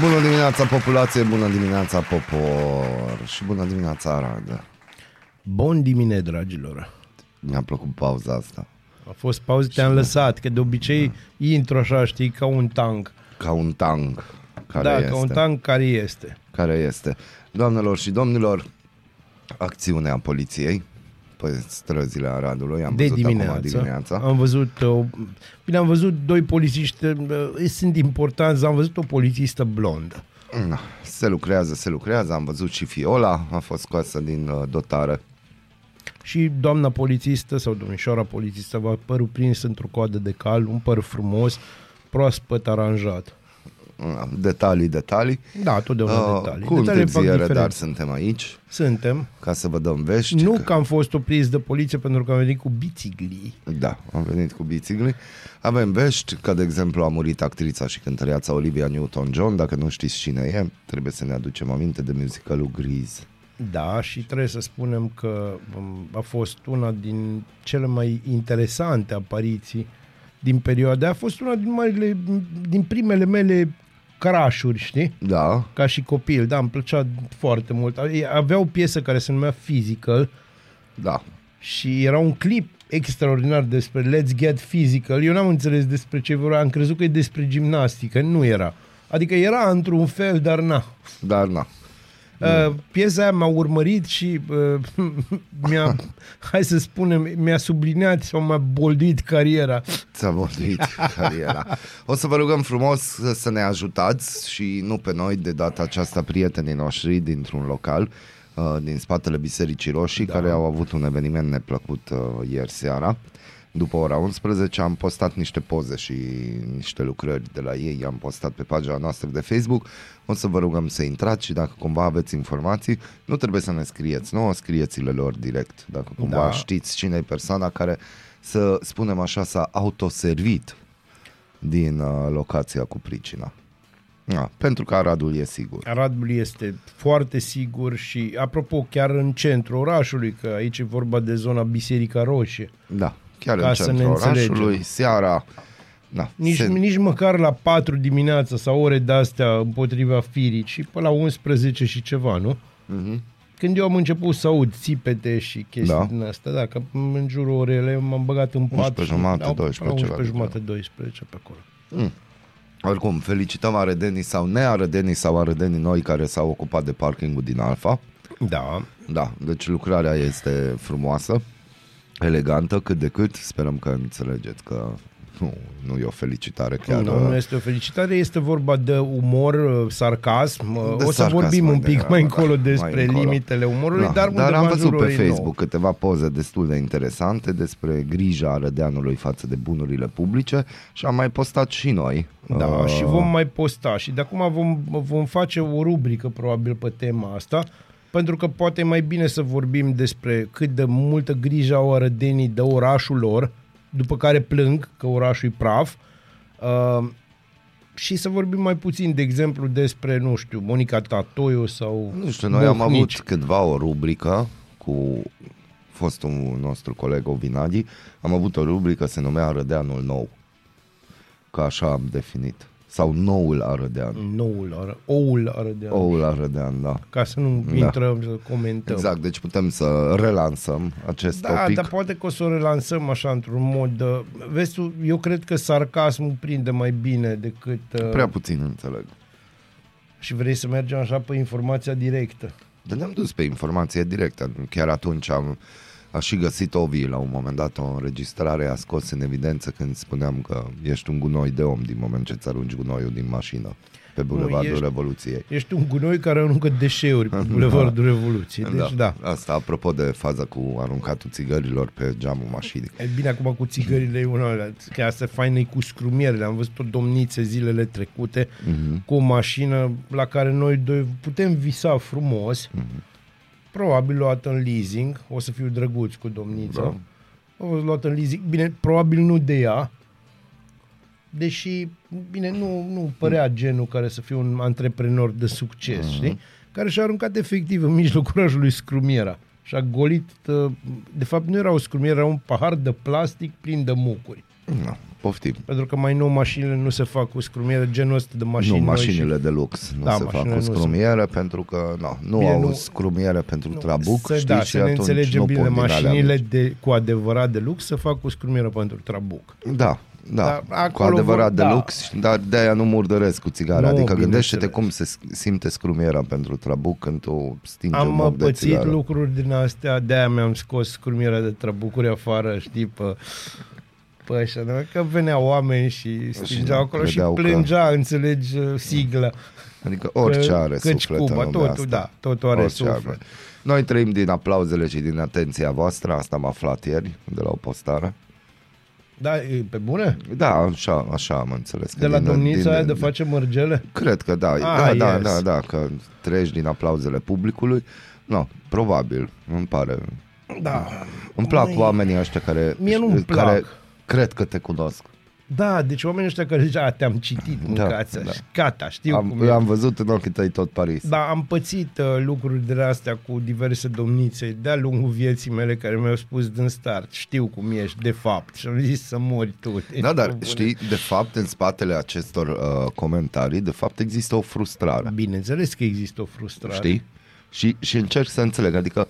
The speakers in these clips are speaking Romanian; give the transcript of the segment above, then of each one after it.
Bună dimineața populație, bună dimineața popor și bună dimineața Arad. Bun dimine, dragilor. Mi-a plăcut pauza asta. A fost pauză, te-am lăsat, că de obicei intru așa, știi, ca un tank. Ca un tank. Care da, este. ca un tank care este. Care este. Doamnelor și domnilor, acțiunea poliției pe străzile Aradului. Am de văzut dimineață. acum dimineața. Am văzut, o, bine, am văzut doi polițiști, uh, sunt importanți, am văzut o polițistă blondă. Na, Se lucrează, se lucrează. Am văzut și Fiola a fost scoasă din uh, dotare. Și doamna polițistă sau domnișoara polițistă va părul prins într-o coadă de cal, un păr frumos, proaspăt aranjat. Na, Detalii, detalii. Da, totdeauna Uh, detalii. cu Detaliile fac întârziere, dar diferența. suntem aici Suntem. ca să vă dăm vești. Nu că am fost opriți de poliție pentru că am venit cu biciclii. Da, am venit cu bicicli. Avem vești, că de exemplu a murit actrița și cântăreața Olivia Newton-John. Dacă nu știți cine e, trebuie să ne aducem aminte de musicalul Grease. Da, și trebuie să spunem că um, a fost una din cele mai interesante apariții din perioada. A fost una din marile, din primele mele crașuri, știi? Da, Ca și copil, da, îmi plăcea foarte mult. Avea o piesă care se numea Physical da. și era un clip extraordinar despre Let's Get Physical. Eu n-am înțeles despre ce vorbea, am crezut că e despre gimnastică, nu era. Adică era într-un fel, dar na. Dar na. Uh, piesa aia m-a urmărit și uh, mi-a, hai să spunem, mi-a subliniat sau m-a bolduit cariera. Ți-a vorbit cariera. O să vă rugăm frumos să ne ajutați și nu pe noi, de data aceasta prietenii noștri dintr-un local uh, din spatele Bisericii Roșii, da. care au avut un eveniment neplăcut uh, ieri seara. După ora 11 am postat niște poze și niște lucrări de la ei, am postat pe pagina noastră de Facebook. O să vă rugăm să intrați și dacă cumva aveți informații, nu trebuie să ne scrieți, nu scrieți-le lor direct. Dacă cumva Da. știți cine e persoana care, să spunem așa, s-a autoservit din uh, locația cu pricina. Da, pentru că Aradul e sigur. Aradul este foarte sigur și, apropo, chiar în centrul orașului, că aici e vorba de zona Biserica Roșie. Da, chiar Ca în să centrul ne înțelegem. orașului, seara... Da, Nici, se- nici măcar la 4 dimineața sau ore de-astea împotriva firii, ci până la 11 și ceva, nu? Mhm. Când eu am început să aud țipete și chestii Da. da. din astea, da, că în jurul orele m-am băgat în pat 11 și jumate, au- 12, până la ceva 11 de jumate, 12 pe acolo. Oricum, felicităm arădenii sau nearădenii sau arădenii noi care s-au ocupat de parkingul din Alfa. Da, Da, deci lucrarea este frumoasă, elegantă, cât de cât. Sperăm că înțelegeți că nu, nu e o felicitare chiar. nu, nu este o felicitare, este vorba de umor, uh, sarcasm. De o să sarcasm vorbim mai un pic degrabă, mai da, încolo mai despre încolo. limitele umorului, Da, dar, dar undeva am în văzut jurul pe orei nouă. Facebook câteva poze destul de interesante despre grija arădeanului față de bunurile publice și am mai postat și noi. Da, Uh, și vom mai posta și de acum vom, vom face o rubrică probabil pe tema asta, pentru că poate e mai bine să vorbim despre cât de multă grijă au arădenii de orașul lor, după care plâng că orașul e praf, uh, și să vorbim mai puțin, de exemplu, despre, nu știu, Monica Tatoiu sau Nu știu, noi am Bohnici. avut cândva o rubrică cu fostul nostru coleg Ovinadi, am avut o rubrică, se numea Arădeanul Nou. Că așa am definit. Sau Noul Arădean. Noul, ară, oul arădean. Oul Arădean, da. Ca să nu Da. intrăm să comentăm. Exact, deci putem să relansăm acest Da, topic. dar poate că o să o relansăm așa într-un mod... Uh, vezi tu, eu cred că sarcasmul prinde mai bine decât... Uh, Prea puțin înțeleg. Și vrei să mergem așa pe informația directă. Dar ne-am dus pe informație directă. Chiar atunci am A și găsit Ovi la un moment dat o înregistrare, a scos în evidență când spuneam că ești un gunoi de om din moment ce îți arunci gunoiul din mașină pe Bulevardul ești- Revoluției. Ești un gunoi care aruncă deșeuri pe Bulevardul Revoluției. Deci da. Asta apropo de faza cu aruncatul țigărilor pe geamul mașinii. E bine, acum cu țigările e una alea. Chiar asta faină e cu scrumierele. Am văzut o domnițe zilele trecute Mhm. cu o mașină la care noi doi putem visa frumos. Mhm. Probabil luată în leasing. O să fiu drăguț cu domnița. Da. A fost luată în leasing. Bine, probabil nu de ea. Deși, bine, nu, nu părea genul care să fie un antreprenor de succes, știi? Care și-a aruncat efectiv în mijlocul orașului scrumiera. Și-a golit, uh, de fapt nu era o scrumieră, era un pahar de plastic plin de mucuri. No, poftim. Pentru că mai nou mașinile nu se fac cu scrumiere, genul ăsta de mașini nu, noi mașinile și... de lux nu Da, se fac mașinile cu nu scrumiere pentru că no, nu Bine, au nu- scrumiere pentru Nu, trabuc, să, știi, da, și să ne atunci înțelegem nu bine, pot din alea mașinile mici. de, cu adevărat de lux se fac cu scrumiere pentru trabuc. Da, da, Dar cu acolo adevărat vor- de da. lux, dar de-aia nu murdăresc cu țigara. Nu, adică gândește-te bineînțeles. cum se simte scrumiera pentru trabuc când tu stingi un Am moc de pățit țigară. lucruri din astea, de-aia mi-am scos scrumierea de trabucuri afară, știi, pe, pe așa, nu? că veneau oameni și stingeau acolo și credeau că- plângea, înțelegi, uh, sigla. Adică orice Că- are căci suflet Cuba, în lumea totul, asta. da, totul are Orice suflet. Noi trăim din aplauzele și din atenția voastră, asta am aflat ieri de la o postare. Da, e pe bune? Da, așa, așa am înțeles. că De la din- domnița din- aia de face mărgele? Cred că da, Ah, da, da, yes. da, da, că treci din aplauzele publicului. No, probabil, îmi pare. Da. Îmi plac Măi, oamenii ăștia care, Mie nu-mi care plac. Cred că te cunosc. Da, deci oamenii ăștia care zice, "A, te-am citit, mâncați da. da, gata, știu Am, cum e. am văzut în ochii tăi tot Paris. Da, am pățit uh, lucruri de astea cu diverse domnițe de-a lungul vieții mele care mi-au spus din start, știu cum ești, de fapt, și am zis să mori tu. Deci, Da, dar pe bune. știi, de fapt, în spatele acestor uh, comentarii, de fapt există o frustrare. Bineînțeles că există o frustrare. Știi? Și, și încerc să înțeleg, adică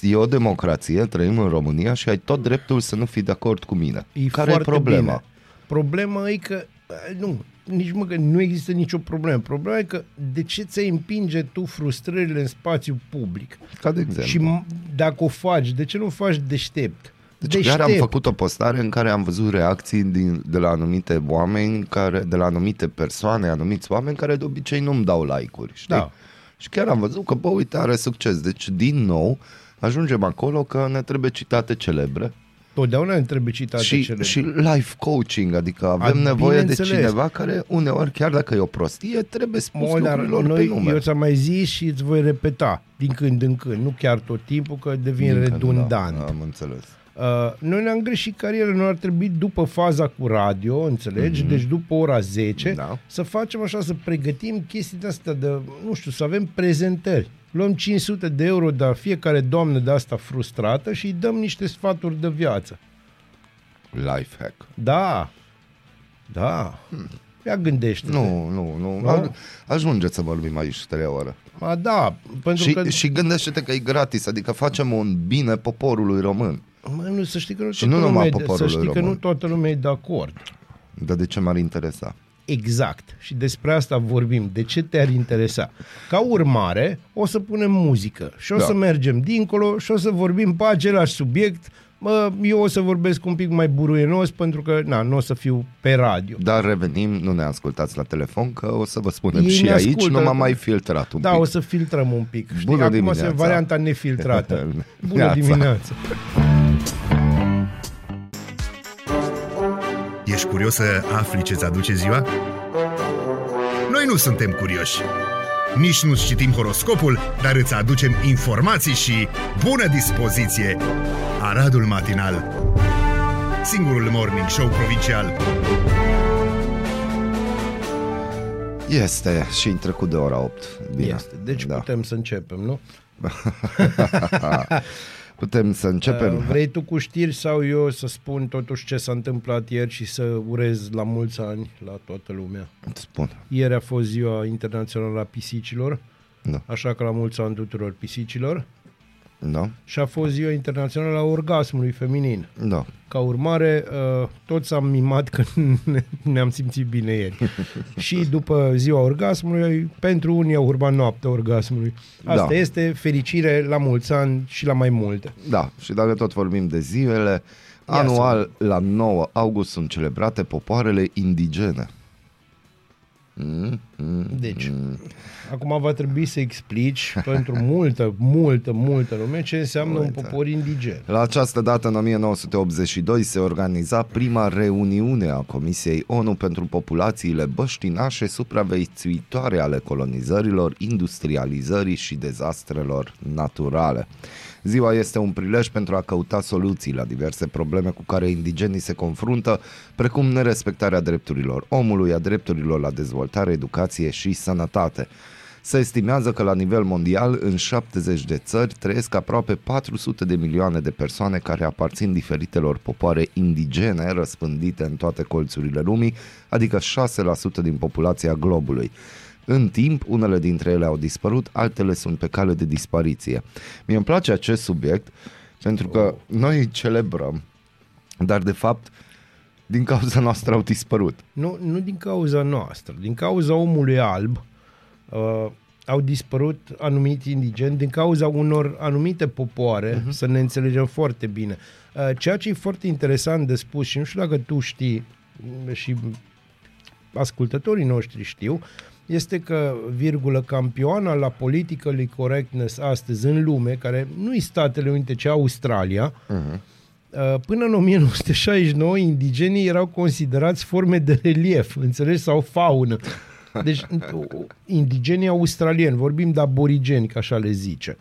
e o democrație, trăim în România și ai tot dreptul să nu fii de acord cu mine. E Care e foarte problema? Bine. Problema e că uh, nu, nici măcar nu există nicio problemă. Problema e că de ce ți împinge tu frustrările în spațiu public? Ca de exemplu. Și m- dacă o faci, de ce nu o faci deștept? Deci deștept. chiar am făcut o postare în care am văzut reacții din, de la anumite oameni, care, de la anumite persoane, anumiți oameni care de obicei nu-mi dau like-uri, știi? Da. Și chiar am văzut că, bă, uite, are succes. Deci, din nou, ajungem acolo că ne trebuie citate celebre Totdeauna ne trebuie citate și, cele. și life coaching, adică avem A, nevoie de bineînțeles. cineva care uneori, chiar dacă e o prostie, trebuie spus Mă, dar lucrurilor noi, pe nume. eu ți-am mai zis și îți voi repeta din când în când, nu chiar tot timpul, că devine Încă nu, redundant. Da, am înțeles. Uh, noi ne-am greșit cariera, noi ar trebui după faza cu radio, înțelegi? Mm-hmm. Deci după ora 10, Da. să facem așa, să pregătim chestii de astea de, nu știu, să avem prezentări. Luăm 500 de euro de la fiecare doamnă de asta frustrată și îi dăm niște sfaturi de viață. Life hack. Da, da. Ia gândește Nu, nu, nu. Nu? nu? Ajungeți să vorbim aici trei ore. Ma da, pentru Și, că... și gândește-te că e gratis, adică facem un bine poporului român. Mă, nu, să știi că nu, Și toată nu numai lumea e de, poporul să știi că român. nu toată lumea e de acord. Dar de ce m-ar interesa? Exact. Și despre asta vorbim. De ce te-ar interesa? Ca urmare, o să punem muzică și o Da. să mergem dincolo și o să vorbim pe același subiect. Mă, eu o să vorbesc un pic mai buruienos pentru că na, nu o să fiu pe radio. Dar revenim, nu ne ascultați la telefon, că o să vă spunem Ei și ne aici, ascultă. nu m-am mai filtrat un Da, pic. o să filtrăm un pic. Știi? Bună Acum dimineața. se varianta nefiltrată. Bună Neața. dimineața. Ești curios să afli ce-ți aduce ziua? Noi nu suntem curioși. Nici nu citim horoscopul, dar îți aducem informații și bună dispoziție. Aradul Matinal Singurul morning show provincial Este și în trecut de ora 8. Bine. Este. Deci da. putem să începem, nu? Putem să începem. Uh, Vrei tu cu știri sau eu să spun totuși ce s-a întâmplat ieri și să urez la mulți ani la toată lumea? Spun. Ieri a fost ziua internațională a pisicilor, Da. așa că la mulți ani tuturor pisicilor. Da, și a fost ziua internațională a orgasmului feminin. da. Ca urmare, uh, toți am mimat că ne- ne-am simțit bine ieri. și după ziua orgasmului, pentru unii au urmat noaptea orgasmului. Asta Da. este fericire la mulți ani și la mai multe. Da, și dacă tot vorbim de zilele, Ia anual la 9 august sunt celebrate popoarele indigene. Mm, mm, Deci, mm. acum va trebui să explici pentru multă, multă, multă lume ce înseamnă un Uite. popor indigen. La această dată, în 1982, se organiza prima reuniune a Comisiei ONU pentru populațiile băștinașe supraviețuitoare ale colonizărilor, industrializării și dezastrelor naturale. Ziua este un prilej pentru a căuta soluții la diverse probleme cu care indigenii se confruntă, precum nerespectarea drepturilor omului, a drepturilor la dezvoltare, educație și sănătate. Se estimează că la nivel mondial, în 70 de țări, trăiesc aproape 400 de milioane de persoane care aparțin diferitelor popoare indigene răspândite în toate colțurile lumii, adică 6% din populația globului. În timp, unele dintre ele au dispărut, altele sunt pe cale de dispariție. Mie îmi place acest subiect pentru că noi îi celebrăm, dar de fapt, din cauza noastră au dispărut. Nu, nu din cauza noastră, din cauza omului alb uh, au dispărut anumiți indigeni din cauza unor anumite popoare, uh-huh. să ne înțelegem foarte bine. Uh, ceea ce e foarte interesant de spus și nu știu dacă tu știi mm, și ascultătorii noștri știu, este că, virgulă, campioana la politically correctness astăzi în lume, care nu e Statele Unite, ci Australia, uh-huh. până în 1969 indigenii erau considerați forme de relief, înțelegi, sau faună. Deci, indigenii australieni, vorbim de aborigeni, ca așa le zice.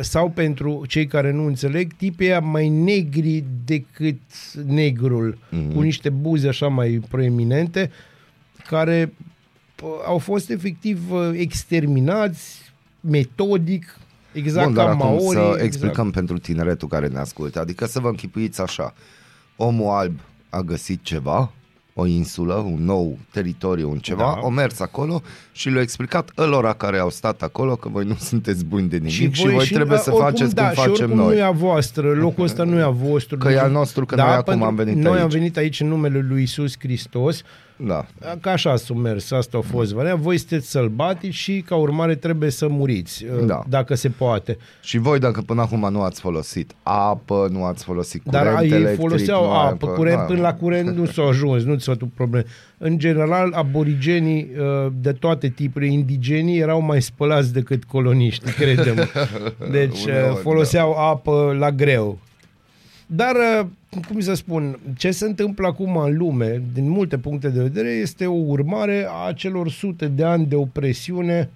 Sau pentru cei care nu înțeleg, tipii ăia mai negri decât negrul, mm-hmm. cu niște buze așa mai proeminente, care p- au fost efectiv uh, exterminați metodic, exact Bun, ca dar acum maori. să exact. explicăm pentru tineretul care ne ascultă. Adică să vă închipuiți așa. Omul alb a găsit ceva, o insulă, un nou teritoriu, un ceva, Da. da. o mers acolo și le-a explicat ălora care au stat acolo că voi nu sunteți buni de nimic și voi, și voi trebuie să oricum, faceți da, cum și facem oricum noi. nu e a voastră, locul ăsta nu e a vostru. Că e al nostru, că noi acum pentru- am venit Noi aici. am venit aici în numele lui Isus Hristos, Da. ca așa s-a mers, asta a fost varianta. Voi sunteți sălbatici și ca urmare trebuie să muriți, Da. dacă se poate. Și voi dacă până acum nu ați folosit apă, nu ați folosit curent Dar ei electric, foloseau nu ai apă, curent, da. până la curent nu s-au ajuns, nu ți-au tu probleme. În general, aborigenii uh, de toate tipurile, indigenii, erau mai spălați decât coloniști, credem. Deci uh, Uneori, foloseau apă la greu. Dar, uh, cum să spun, ce se întâmplă acum în lume, din multe puncte de vedere, este o urmare a celor sute de ani de opresiune.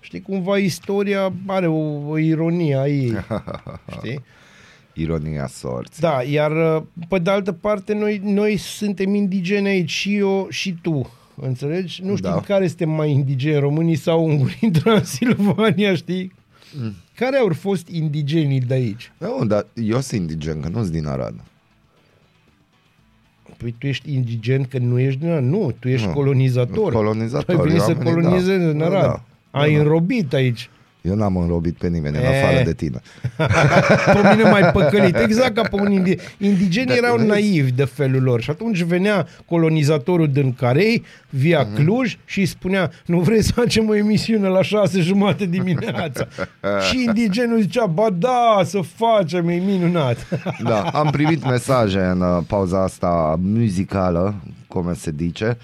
Știi, cumva istoria are o, o ironie a ei. Știi? Ironia sorții. Da, iar uh, pe de altă parte noi, noi suntem indigeni aici și eu și tu. Înțelegi? Nu știu Da. da. care suntem mai indigeni, românii sau ungurii în Transilvania, știi? Mm. Care au fost indigenii de aici? Nu, dar eu sunt indigen, că nu-s din Arad. Păi tu ești indigen că nu ești din Arad. Nu, tu ești Nu. colonizator. Colonizator, Tu ai venit eu să am venit, colonizezi da. în Da, Arad. da. Ai Da, da. înrobit aici. Eu n-am înrobit pe nimeni, în E. afară de tine. pe mine mai păcălit. Exact ca pe un indi- Indigenii Da, erau vezi? naivi de felul lor și atunci venea colonizatorul din Carei via Mhm. Cluj și îi spunea nu vreți să facem o emisiune la șase jumate dimineața? și indigenul zicea ba da, să facem, e minunat. Da, am primit mesaje în uh, pauza asta muzicală, cum se zice.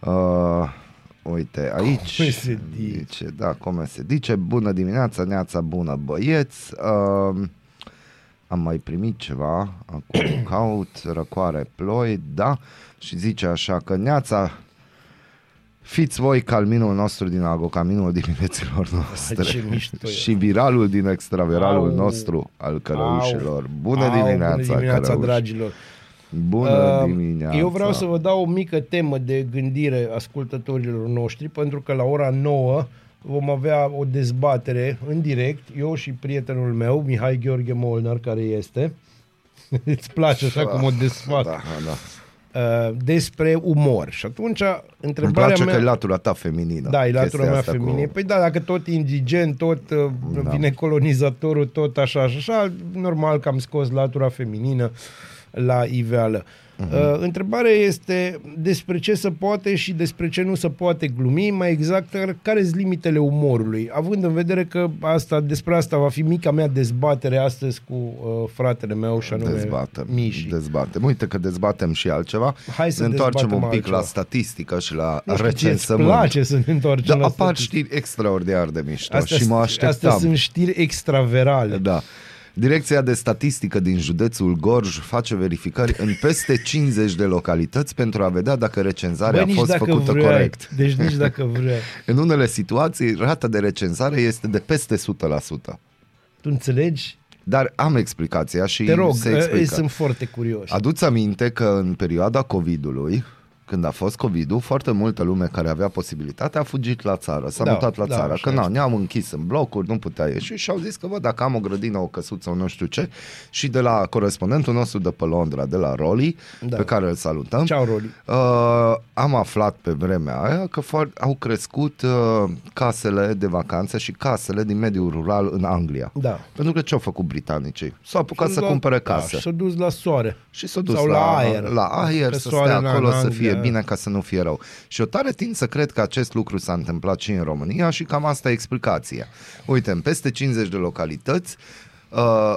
Uh, uite, aici. Cum se dice? Zice, da, cum se zice. Bună dimineața, neața bună băieți. Uh, am mai primit ceva, acum caut, răcoare ploi, da, și zice așa că neața, fiți voi calminul nostru din Ago, caminul dimineților noastre Ce mișto e. și viralul din extraviralul Au. nostru al cărăușilor. Bună Au, dimineața, bună dimineața cărăuși. dragilor. Bună Uh, dimineața. Eu vreau să vă dau o mică temă de gândire ascultătorilor noștri, pentru că la ora 9 vom avea o dezbatere în direct, eu și prietenul meu, Mihai Gheorghe Molnar, care este. Îți place așa cum o desfac. Da, da. uh, despre umor. Și atunci, Îmi întrebarea place mea... că e latura ta feminină. Da, e latura chestia mea asta feminină. Cu... Păi da, dacă tot indigent, tot uh, Da. vine colonizatorul, tot așa și așa, normal că am scos latura feminină la iveală. Mhm. Uh, întrebarea este despre ce se poate și despre ce nu se poate glumi, mai exact care sunt limitele umorului, având în vedere că asta, despre asta va fi mica mea dezbatere astăzi cu uh, fratele meu și anume Dezbatem, Miși. dezbatem. Uite că dezbatem și altceva. Hai să ne întoarcem dezbatem un pic altceva. la statistică și la nu știu ce îți recensământ. place să ne întoarcem Da, la apar statistică. știri extraordinar de mișto Astea, și mă astea așteptam. sunt știri extraverale. Da. Direcția de statistică din județul Gorj face verificări în peste 50 de localități pentru a vedea dacă recenzarea Bă, a nici fost dacă făcută vrei. corect. Deci nici dacă vrei. În unele situații, rata de recenzare este de peste 100%. Tu înțelegi? Dar am explicația și Te rog, se eh, explică. sunt foarte curios. Aduți aminte că în perioada COVID-ului, când a fost COVID-ul, foarte multă lume care avea posibilitatea a fugit la țară, s-a Da, mutat la da, țară, așa că na, este. ne-am închis în blocuri, nu putea ieși și au zis că, bă, dacă am o grădină, o căsuță, o nu știu ce, și de la corespondentul nostru de pe Londra, de la Roli, Da. pe care îl salutăm, Ceau, Roli. Uh, am aflat pe vremea aia că foar- au crescut uh, casele de vacanțe și casele din mediul rural în Anglia. Da. Pentru că ce au făcut britanicii? S-au apucat S-a să dus la- cumpere Da, case. și s-a dus la soare. Și s-a dus Sau la, la aer. la aer Că să soare stea în acolo, să Anglia. fie bine, ca să nu fie rău. Și eu tare tind să cred că acest lucru s-a întâmplat și în România și cam asta e explicația. Uite, în peste 50 de localități, uh,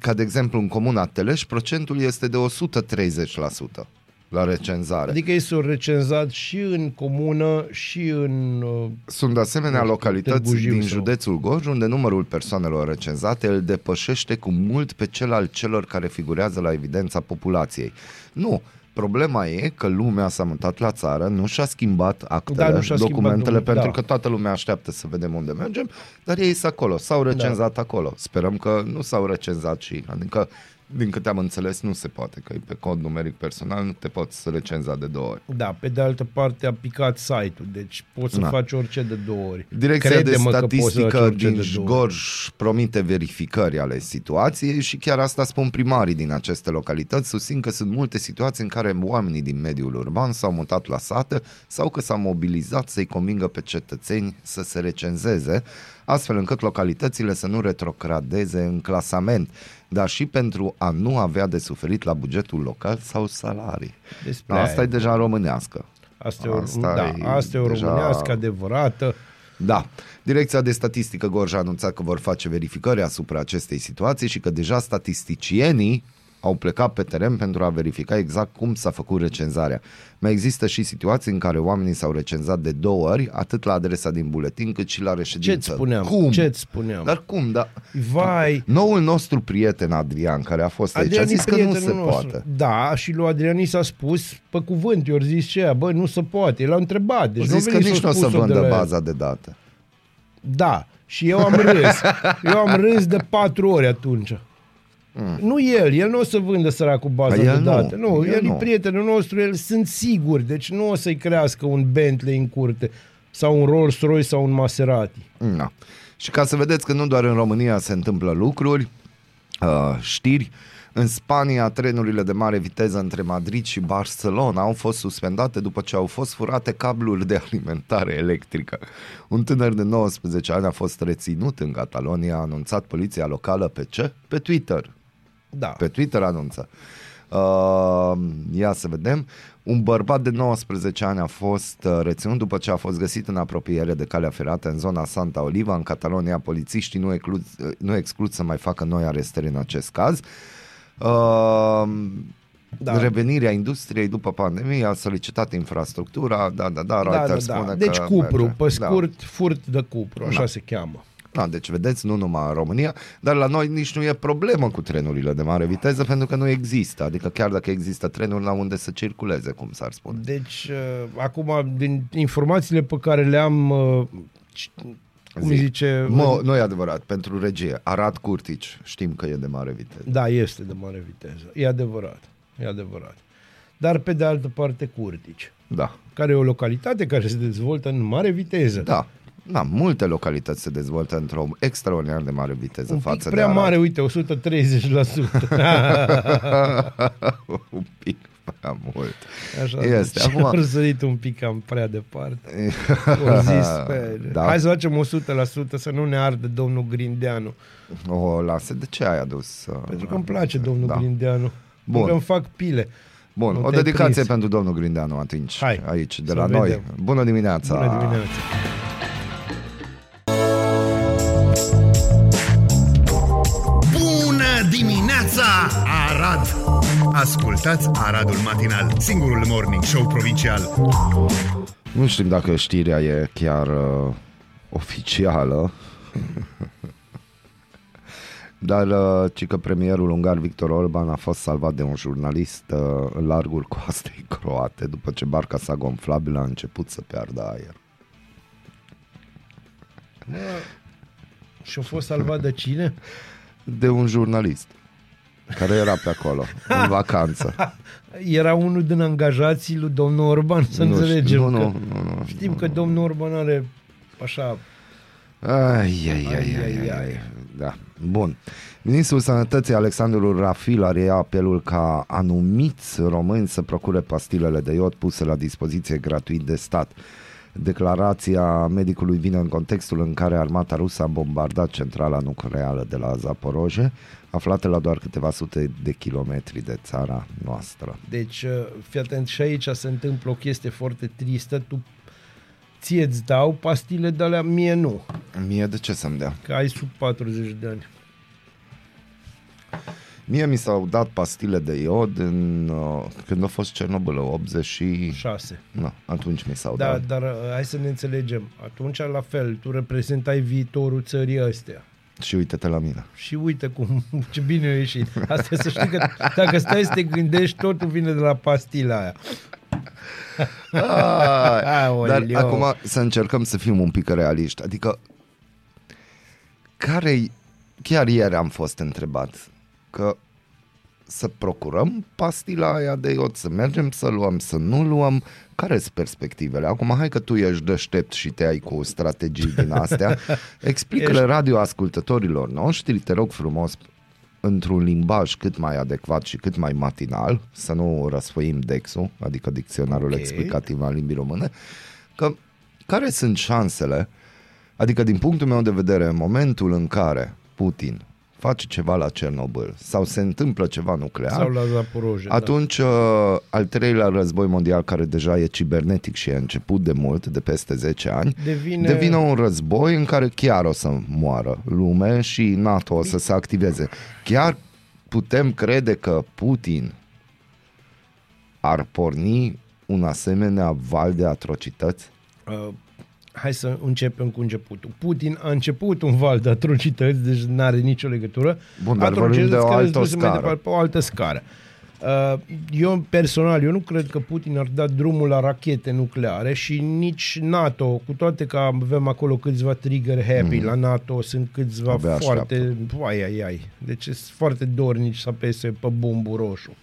ca de exemplu în comuna Teleș, procentul este de 130% la recenzare. Adică ei s-au recenzat și în comună și în... uh, Sunt de asemenea Nu știu, localități Târgu Jiu din sau- județul Gorj unde numărul persoanelor recenzate îl depășește cu mult pe cel al celor care figurează la evidența populației. Nu, problema e că lumea s-a mutat la țară, nu și-a schimbat actele, Da, nu și-a schimbat documentele, numele, pentru da. că toată lumea așteaptă să vedem unde mergem, dar ei sunt acolo, s-au recenzat acolo. Sperăm că nu s-au recenzat și, adică din câte am înțeles, nu se poate, că e pe cod numeric personal, nu te poți să recenza de două ori. Da, pe de altă parte a picat site-ul, deci poți să Da. faci orice de două ori. Direcția Crede-mă de că poți să faci statistică orice din de două ori. Gorj promite verificări ale situației și chiar asta spun primarii din aceste localități. Susțin că sunt multe situații în care oamenii din mediul urban s-au mutat la sate sau că s-au mobilizat să-i convingă pe cetățeni să se recenzeze, astfel încât localitățile să nu retrogradeze în clasament, dar și pentru a nu avea de suferit la bugetul local sau salarii. Despre Asta aia. e deja românească. Asta, e o, Asta da, e asta e o deja- românească adevărată. Da. Direcția de statistică Gorj a anunțat că vor face verificări asupra acestei situații și că deja statisticienii au plecat pe teren pentru a verifica exact cum s-a făcut recenzarea. Mai există și situații în care oamenii s-au recenzat de două ori, atât la adresa din buletin, cât și la reședință. Ce-ți spuneam? Cum? Ce-ți spuneam? Dar cum? Da. Vai, Noul nostru prieten Adrian, care a fost aici, a Adrian e zis că nu se prietenul nostru. poate. Da, și lui Adrian i s-a spus pe cuvânt, i-au zis ce, bă, nu se poate. L-au întrebat. Deci Deci nu a zis că venit nici să nu o să spus-o de vândă la el. baza de date. Da, și eu am râs. Eu am râs de patru ori atunci. Mm. Nu el, el nu o să vândă săracul baza Dar de el nu, date. Nu, el el, nu. e prietenul nostru, el sunt sigur, deci nu o să-i crească un Bentley în curte sau un Rolls Royce sau un Maserati. Da. Și ca să vedeți că nu doar în România se întâmplă lucruri, uh, știri, în Spania trenurile de mare viteză între Madrid și Barcelona au fost suspendate după ce au fost furate cabluri de alimentare electrică. Un tânăr de 19 ani a fost reținut în Catalonia, a anunțat poliția locală pe ce? Pe Twitter. Da. Pe Twitter anunță. Uh, ia să vedem. Un bărbat de 19 ani a fost uh, reținut după ce a fost găsit în apropiere de calea ferată în zona Santa Oliva, în Catalonia. Polițiștii nu exclud, nu exclud să mai facă noi arestări în acest caz. Uh, Da. da. Revenirea industriei după pandemie a solicitat infrastructura, da, da, da, Da, Reuters da, da. spune Deci că cupru, merge. pe scurt, furt de cupru, așa Da. se cheamă. Da, deci vedeți, nu numai în România, dar la noi nici nu e problemă cu trenurile de mare viteză pentru că nu există. Adică chiar dacă există trenuri la unde să circuleze, cum s-ar spune. Deci, uh, acum, din informațiile pe care le-am, uh, c- cum Zi. zice... Mă, nu e adevărat, pentru regie. Arad Curtici, știm că e de mare viteză. Da, este de mare viteză. E adevărat. E adevărat. Dar, pe de altă parte, Curtici, Da. care e o localitate care se dezvoltă în mare viteză. Da. Da, multe localități se dezvoltă într-o extraordinar de mare viteză Un pic față prea de Arad. mare, uite, 130%. un pic prea mult. Așa, Este. deci Acum- Acum... răsărit un pic cam prea departe. O zis, pe, Da. da. hai să facem 100% să nu ne ardă domnul Grindeanu. O, lasă, de ce ai adus? uh, Pentru că îmi place domnul da. da. Grindeanu. Bun. Pentru că îmi fac pile. Bun, Nu o te-ai dedicație prins. pentru domnul Grindeanu atunci, Hai, aici, de să la vedem. noi. Bună dimineața! Bună dimineața. Ascultați Aradul Matinal, singurul morning show provincial. Nu știm dacă știrea e chiar uh, oficială, dar uh, ci că premierul ungar Victor Orban a fost salvat de un jurnalist uh, în largul coastei croate după ce barca sa gonflabilă a început să piardă aer. Mă, și-a fost salvat de cine? De un jurnalist care era pe acolo, în vacanță. Era unul din angajații lui domnul Orban, să Nu știu, înțelegem. nu, că nu, nu, nu, Știm că domnul Orban are așa... Ai, ai, ai, ai, ai, ai. Da. Bun. Ministrul Sănătății Alexandru Rafil a reia apelul ca anumiți români să procure pastilele de iod puse la dispoziție gratuit de stat. Declarația medicului vine în contextul în care armata rusă a bombardat centrala nucleară de la Zaporoje, aflată la doar câteva sute de kilometri de țara noastră. Deci, uh, fii atent, și aici se întâmplă o chestie foarte tristă. Tu ție îți dau pastile de alea, mie nu. Mie de ce să-mi dea? Că ai sub 40 de ani. Mie mi s-au dat pastile de iod în, uh, când a fost Cernobâl, 80 și... 6. Nu, atunci mi s-au Da, dat. dar uh, hai să ne înțelegem. Atunci, la fel, tu reprezentai viitorul țării astea. Și uite-te la mine. Și uite cum, ce bine a ieșit. Asta e să știi că dacă stai să te gândești, totul vine de la pastila aia. Dar Aoleu. acum să încercăm să fim un pic realiști. Adică, care chiar ieri am fost întrebat că să procurăm pastila aia de iod, să mergem să luăm, să nu luăm, care sunt perspectivele? Acum, hai că tu ești deștept și te ai cu strategii din astea. Explică-le Ești- radioascultătorilor noștri, te rog frumos, într-un limbaj cât mai adecvat și cât mai matinal, să nu răsfoim DEX-ul, adică dicționarul Ok. explicativ al limbii române, că care sunt șansele, adică din punctul meu de vedere, în momentul în care Putin face ceva la Cernobâl sau se întâmplă ceva nuclear, Sau la Zaporoje. da. atunci uh, al treilea război mondial, care deja e cibernetic și e început de mult, de peste 10 ani, Devine- devine un război în care chiar o să moară lume și NATO o să se activeze. Chiar putem crede că Putin ar porni un asemenea val de atrocități? Uh, hai să începem cu începutul. Putin a început un val de atrocități, deci nu are nicio legătură. Bun, dar Atrocități vorbim de o care altă sunt duse mai scară. departe, pe o altă scară. Uh, Eu personal, eu nu cred că Putin ar da drumul la rachete nucleare și nici NATO, cu toate că avem acolo câțiva trigger happy mm. la NATO, sunt câțiva Abia foarte, ai, ai, ai, deci sunt foarte dornici să apese pe bumbul roșu.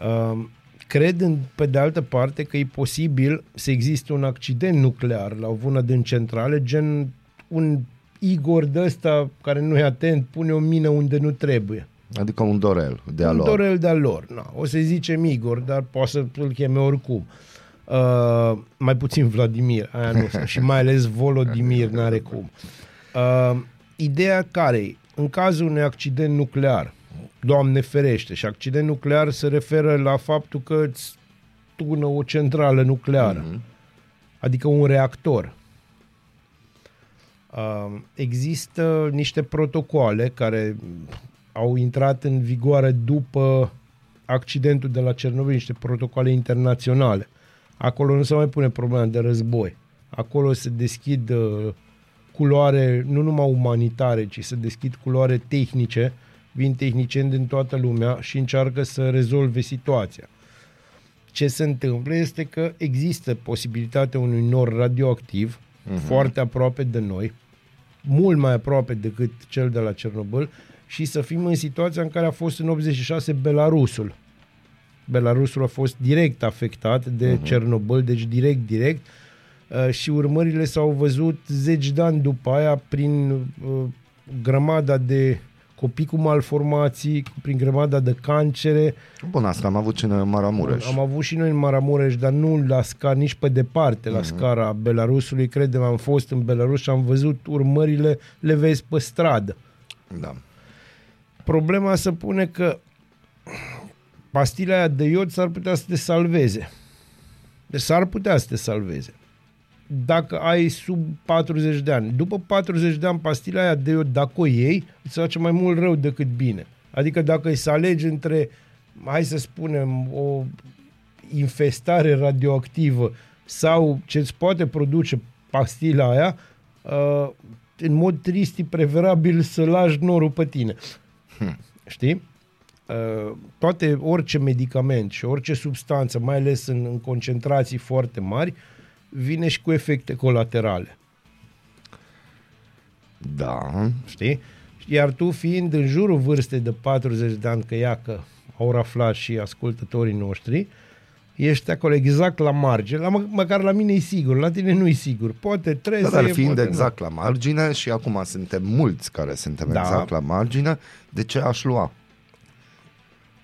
Uh, cred, în, pe de altă parte, că e posibil să existe un accident nuclear la una din centrale, gen un Igor de ăsta care nu e atent, pune o mină unde nu trebuie. Adică un dorel de-a un lor. dorel de-a lor. Na, o să zicem Igor, dar poate să îl cheme oricum. Uh, mai puțin Vladimir, aia nu sunt. și mai ales Volodimir n-are cum. Uh, ideea care e? În cazul unui accident nuclear, Doamne ferește, și accident nuclear se referă la faptul că îți tună o centrală nucleară, mm-hmm. adică un reactor. Uh, există niște protocoale care au intrat în vigoare după accidentul de la Cernobâl, niște protocoale internaționale. Acolo nu se mai pune problema de război. Acolo se deschid uh, culoare nu numai umanitare, ci se deschid culoare tehnice, vin tehnicieni din toată lumea și încearcă să rezolve situația. Ce se întâmplă este că există posibilitatea unui nor radioactiv uh-huh. foarte aproape de noi, mult mai aproape decât cel de la Cernobâl și să fim în situația în care a fost în 86 Belarusul. Belarusul a fost direct afectat de uh-huh. Cernobâl, deci direct, direct, uh, și urmările s-au văzut zeci de ani după aia prin uh, grămada de copii cu malformații, prin grămada de cancere. Bun, asta am avut și noi în Maramureș. Am avut și noi în Maramureș, dar nu la scară, nici pe departe, la scara Belarusului. Credem, am fost în Belarus și am văzut urmările, le vezi pe stradă. Da. Problema se pune că pastila aia de iod s-ar putea să te salveze. Deci s-ar putea să te salveze. Dacă ai sub 40 de ani. După 40 de ani, pastila aia de iod, dacă o iei, îți face mai mult rău decât bine. Adică dacă îi să alegi între, hai să spunem, o infestare radioactivă sau ce îți poate produce pastila aia, uh, în mod trist e preferabil să lași norul pe tine. Hm. Știi? Uh, toate, orice medicament și orice substanță, mai ales în, în concentrații foarte mari, vine și cu efecte colaterale. Da. Știi? Iar tu fiind în jurul vârstei de 40 de ani, că ia că au aflat și ascultătorii noștri, ești acolo exact la margine, la, mă, măcar la mine e sigur, la tine nu e sigur. Poate trebuie Da, să dar e, fiind poate exact la margine și acum suntem mulți care suntem Da. exact la margine, de ce aș lua? Nu.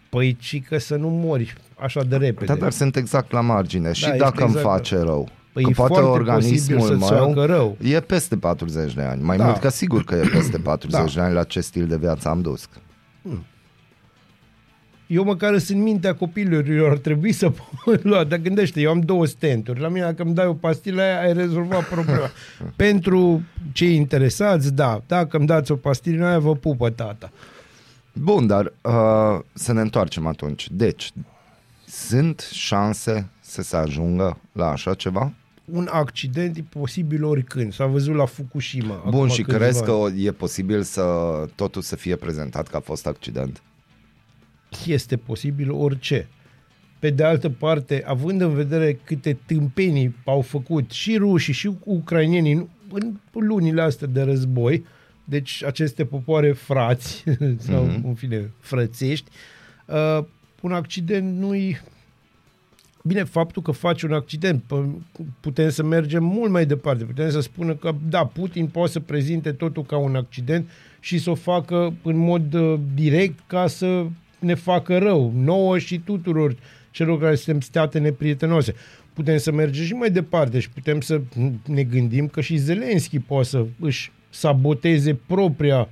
Păi, ci că să nu mori așa de repede. Da, dar sunt exact la margine și ești dacă îmi exact face rău. Păi că e poate foarte organismul posibil să-ți meu facă rău. e peste 40 de ani. Mai Da. mult ca sigur că e peste 40 Da. de ani la ce stil de viață am dus. eu măcar sunt în mintea copilului, ar trebui să pot lua. Dar gândește, eu am două stenturi. La mine, dacă îmi dai o pastilă aia, ai rezolvat problema. Pentru cei interesați, da. Dacă îmi dați o pastilă aia, vă pupă tata. Bun, dar uh, să ne întoarcem atunci. Deci, sunt șanse să se ajungă la așa ceva? Un accident e posibil oricând. S-a văzut la Fukushima. Bun, acum și câțiva crezi că ani. o- e posibil să totul să fie prezentat că a fost accident? este posibil orice. Pe de altă parte, având în vedere câte tâmpenii au făcut și rușii și ucrainienii în lunile astea de război, deci aceste popoare frați sau Mhm. în fine frățești, uh, un accident nu-i Bine, faptul că faci un accident, p- putem să mergem mult mai departe. Putem să spună că, da, Putin poate să prezinte totul ca un accident și să o facă în mod uh, direct ca să ne facă rău, nouă și tuturor celor care suntem state neprietenoase. Putem să mergem și mai departe și putem să ne gândim că și Zelenski poate să își saboteze propria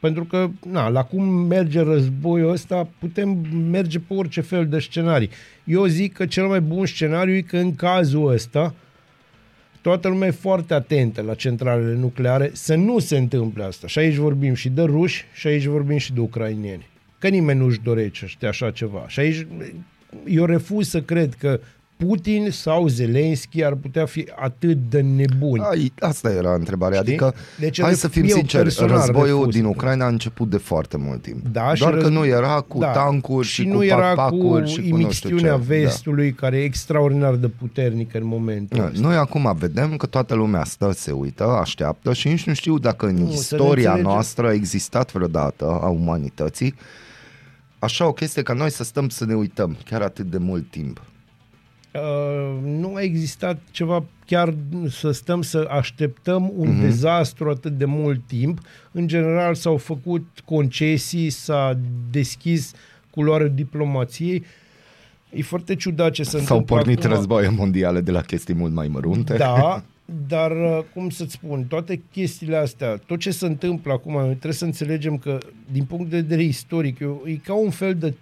pentru că, na, la cum merge războiul ăsta, putem merge pe orice fel de scenarii. Eu zic că cel mai bun scenariu e că în cazul ăsta toată lumea e foarte atentă la centralele nucleare să nu se întâmple asta. Și aici vorbim și de ruși și aici vorbim și de ucrainieni. Că nimeni nu-și dorește așa ceva. Și aici eu refuz să cred că Putin sau Zelenski ar putea fi atât de nebuni. Ai, asta era întrebarea. Știi? Adică, Deci hai eu- să fim eu sinceri, personal războiul refuz. din Ucraina a început de foarte mult timp. Da, și Doar că răz- nu era cu da. tancuri și, și cu nu era cu pacpacuri și cu nu știu imixtiunea ce. vestului care e extraordinar de puternică în momentul Da. ăsta. Noi acum vedem că toată lumea stă, se uită, așteaptă și nici nu știu dacă în Nu, să ne istoria înțelegem. noastră a existat vreodată a umanității așa o chestie ca noi să stăm să ne uităm chiar atât de mult timp. Uh, nu a existat ceva chiar să stăm să așteptăm un Mhm. uh-huh. dezastru atât de mult timp. În general s-au făcut concesii, s-a deschis culoarea diplomației. E foarte ciudat ce se S-au întâmplă pornit acum. războaie mondiale de la chestii mult mai mărunte. Da, dar uh, cum să-ți spun, toate chestiile astea, tot ce se întâmplă acum, noi trebuie să înțelegem că, din punct de vedere istoric, e, e ca un fel de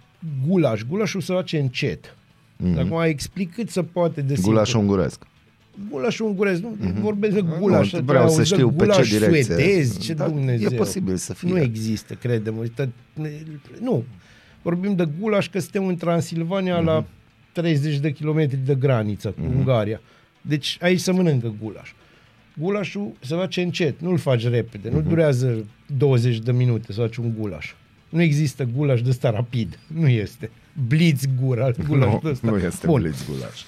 gulaș. Gulașul se face încet. Mm-hmm. Acum explic cât se poate de simplu. Gulaș unguresc. Gulaș ungurez, nu mm-hmm. vorbesc de gulaș. Nu, vreau să auzi de știu pe ce gulaș direcție. Suedez, ce Da, Dumnezeu. e posibil să fie. Nu există, credem. Uite, nu. Vorbim de gulaș că suntem în Transilvania mm-hmm. la 30 de kilometri de graniță cu mm-hmm. Ungaria. Deci aici se mănâncă gulaș. Gulașul se face încet, nu-l faci repede, nu durează 20 de minute să faci un gulaș. Nu există gulaș de ăsta rapid, nu este. Blitz gura, gulașul Nu, ăsta. nu este Bun. blitz gulaș.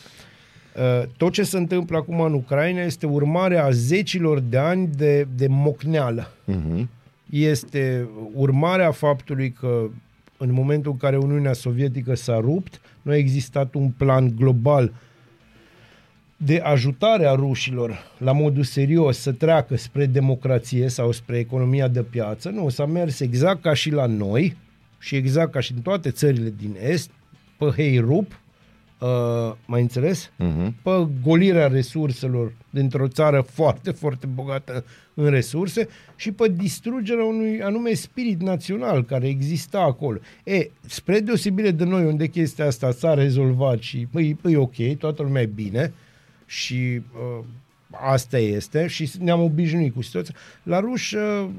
Uh, tot ce se întâmplă acum în Ucraina este urmarea a zecilor de ani de, de mocneală. Uh-huh. Este urmarea faptului că în momentul în care Uniunea Sovietică s-a rupt, nu a existat un plan global de ajutare a rușilor la modul serios să treacă spre democrație sau spre economia de piață, nu, s-a mers exact ca și la noi și exact ca și în toate țările din Est, pe hei rup, uh, mai înțeles? Mhm. Pe golirea resurselor dintr-o țară foarte, foarte bogată în resurse și pe distrugerea unui anume spirit național care exista acolo. E, spre deosebire de noi, unde chestia asta s-a rezolvat și păi, păi ok, toată lumea e bine și uh, asta este și ne-am obișnuit cu situația. La ruși, uh,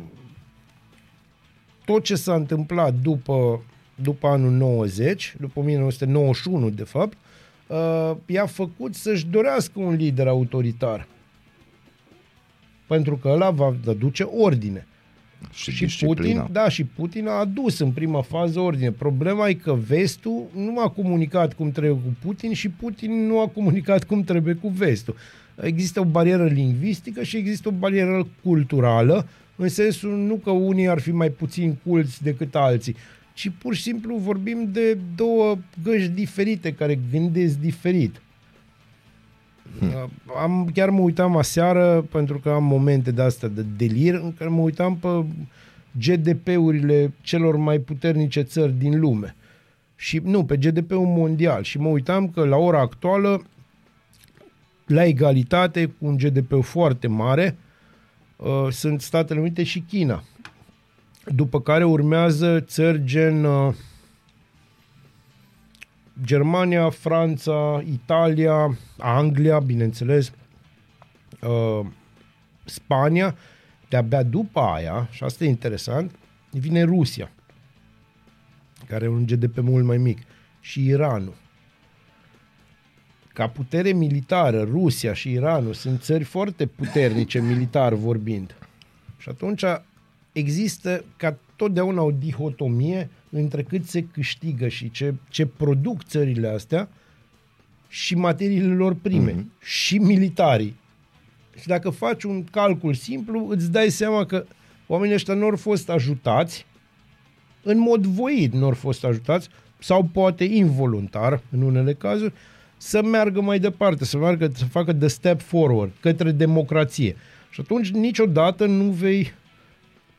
tot ce s-a întâmplat după, după anul 90, după 1991 de fapt, uh, i-a făcut să-și dorească un lider autoritar. Pentru că ăla va aduce ordine. Și, Și disciplina. Putin, da, și Putin a adus în prima fază ordine. Problema e că vestul nu a comunicat cum trebuie cu Putin și Putin nu a comunicat cum trebuie cu vestul. Există o barieră lingvistică și există o barieră culturală, în sensul nu că unii ar fi mai puțin culți decât alții, ci pur și simplu vorbim de două găși diferite care gândesc diferit. Hmm. Am, chiar mă uitam aseară, pentru că am momente de astea de delir, în care mă uitam pe GDP-urile celor mai puternice țări din lume. Și nu, pe GDP-ul mondial. Și mă uitam că la ora actuală, la egalitate, cu un GDP foarte mare, uh, sunt Statele Unite și China. După care urmează țări gen uh, Germania, Franța, Italia, Anglia, bineînțeles, uh, Spania, de-abia după aia, și asta e interesant, vine Rusia, care are un GDP mult mai mic, și Iranul. Ca putere militară, Rusia și Iranul sunt țări foarte puternice militar vorbind. Și atunci există ca totdeauna o dihotomie între cât se câștigă și ce, ce produc țările astea și materiile lor prime mm-hmm. și militarii. Și dacă faci un calcul simplu, îți dai seama că oamenii ăștia nu au fost ajutați în mod voit, nu au fost ajutați sau poate involuntar, în unele cazuri, să meargă mai departe, să meargă, să facă the step forward, către democrație. Și atunci niciodată nu vei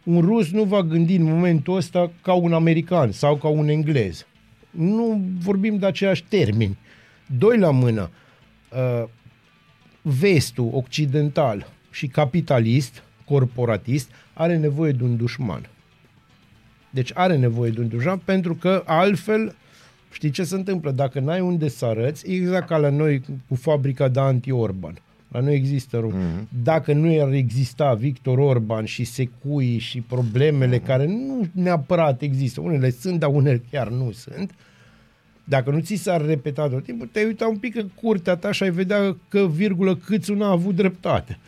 un rus nu va gândi în momentul ăsta ca un american sau ca un englez. Nu vorbim de aceiași termeni. Doi la mână, uh, vestul occidental și capitalist, corporatist, are nevoie de un dușman. Deci are nevoie de un dușman pentru că altfel știi ce se întâmplă? Dacă n-ai unde să arăți, e exact ca la noi cu fabrica de anti-Orban. La noi există rom. Mm-hmm. Dacă nu ar exista Victor Orban și secui și problemele mm-hmm. care nu neapărat există, unele sunt, dar unele chiar nu sunt, dacă nu ți s-ar repeta tot timpul, te-ai uita un pic în curtea ta și ai vedea că, virgulă, câți una a avut dreptate.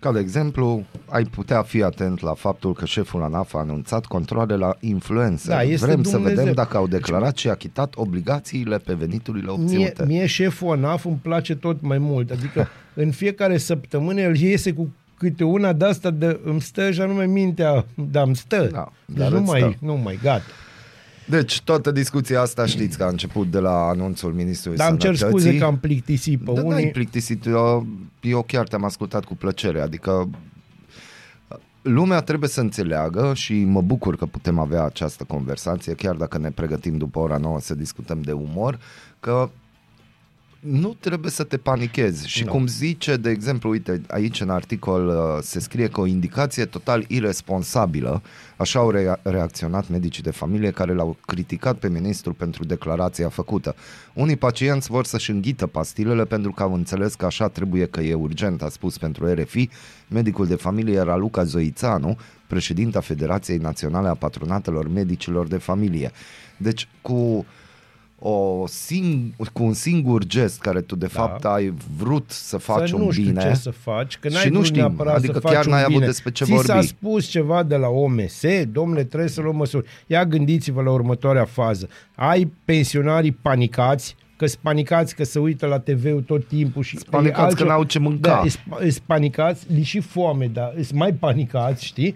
Ca de exemplu, ai putea fi atent la faptul că șeful ANAF a anunțat controle la influență. Da, este Vrem să Dumnezeu. vedem dacă au declarat și achitat obligațiile pe veniturile Mie, obținute. mie șeful ANAF îmi place tot mai mult. Adică în fiecare săptămână el iese cu câte una de asta de îmi stă și anume mintea, dar îmi stă. Da, deci dar nu îți mai, stă. nu mai, gata. Deci, toată discuția asta știți că a început de la anunțul Ministrului Dar îmi cer Sănătății. scuze că am plictisit pe Da, unii. n-ai plictisit. Eu, eu chiar te-am ascultat cu plăcere. Adică lumea trebuie să înțeleagă și mă bucur că putem avea această conversație, chiar dacă ne pregătim după ora 9 să discutăm de umor, că nu trebuie să te panichezi și Nu. cum zice, de exemplu, uite, aici în articol uh, se scrie că o indicație total irresponsabilă, așa au rea- reacționat medicii de familie care l-au criticat pe ministru pentru declarația făcută. Unii pacienți vor să-și înghită pastilele pentru că au înțeles că așa trebuie că e urgent, a spus pentru RFI medicul de familie Raluca Zoițanu, președinta Federației Naționale a Patronatelor Medicilor de Familie. Deci cu o sing- cu un singur gest care tu de Da. fapt ai vrut să faci să un nu știu bine ce să faci, că n-ai și nu vrut știm, neapărat adică să faci chiar un n-ai avut bine. despre ce Ți s-a vorbi. spus ceva de la OMS, domnule, trebuie să luăm măsuri. Ia gândiți-vă la următoarea fază. Ai pensionarii panicați, că sunt panicați că se uită la TV-ul tot timpul și Sunt panicați e altceva- că n-au ce mânca. Da, sunt panicați, li și foame, dar sunt mai panicați, știi?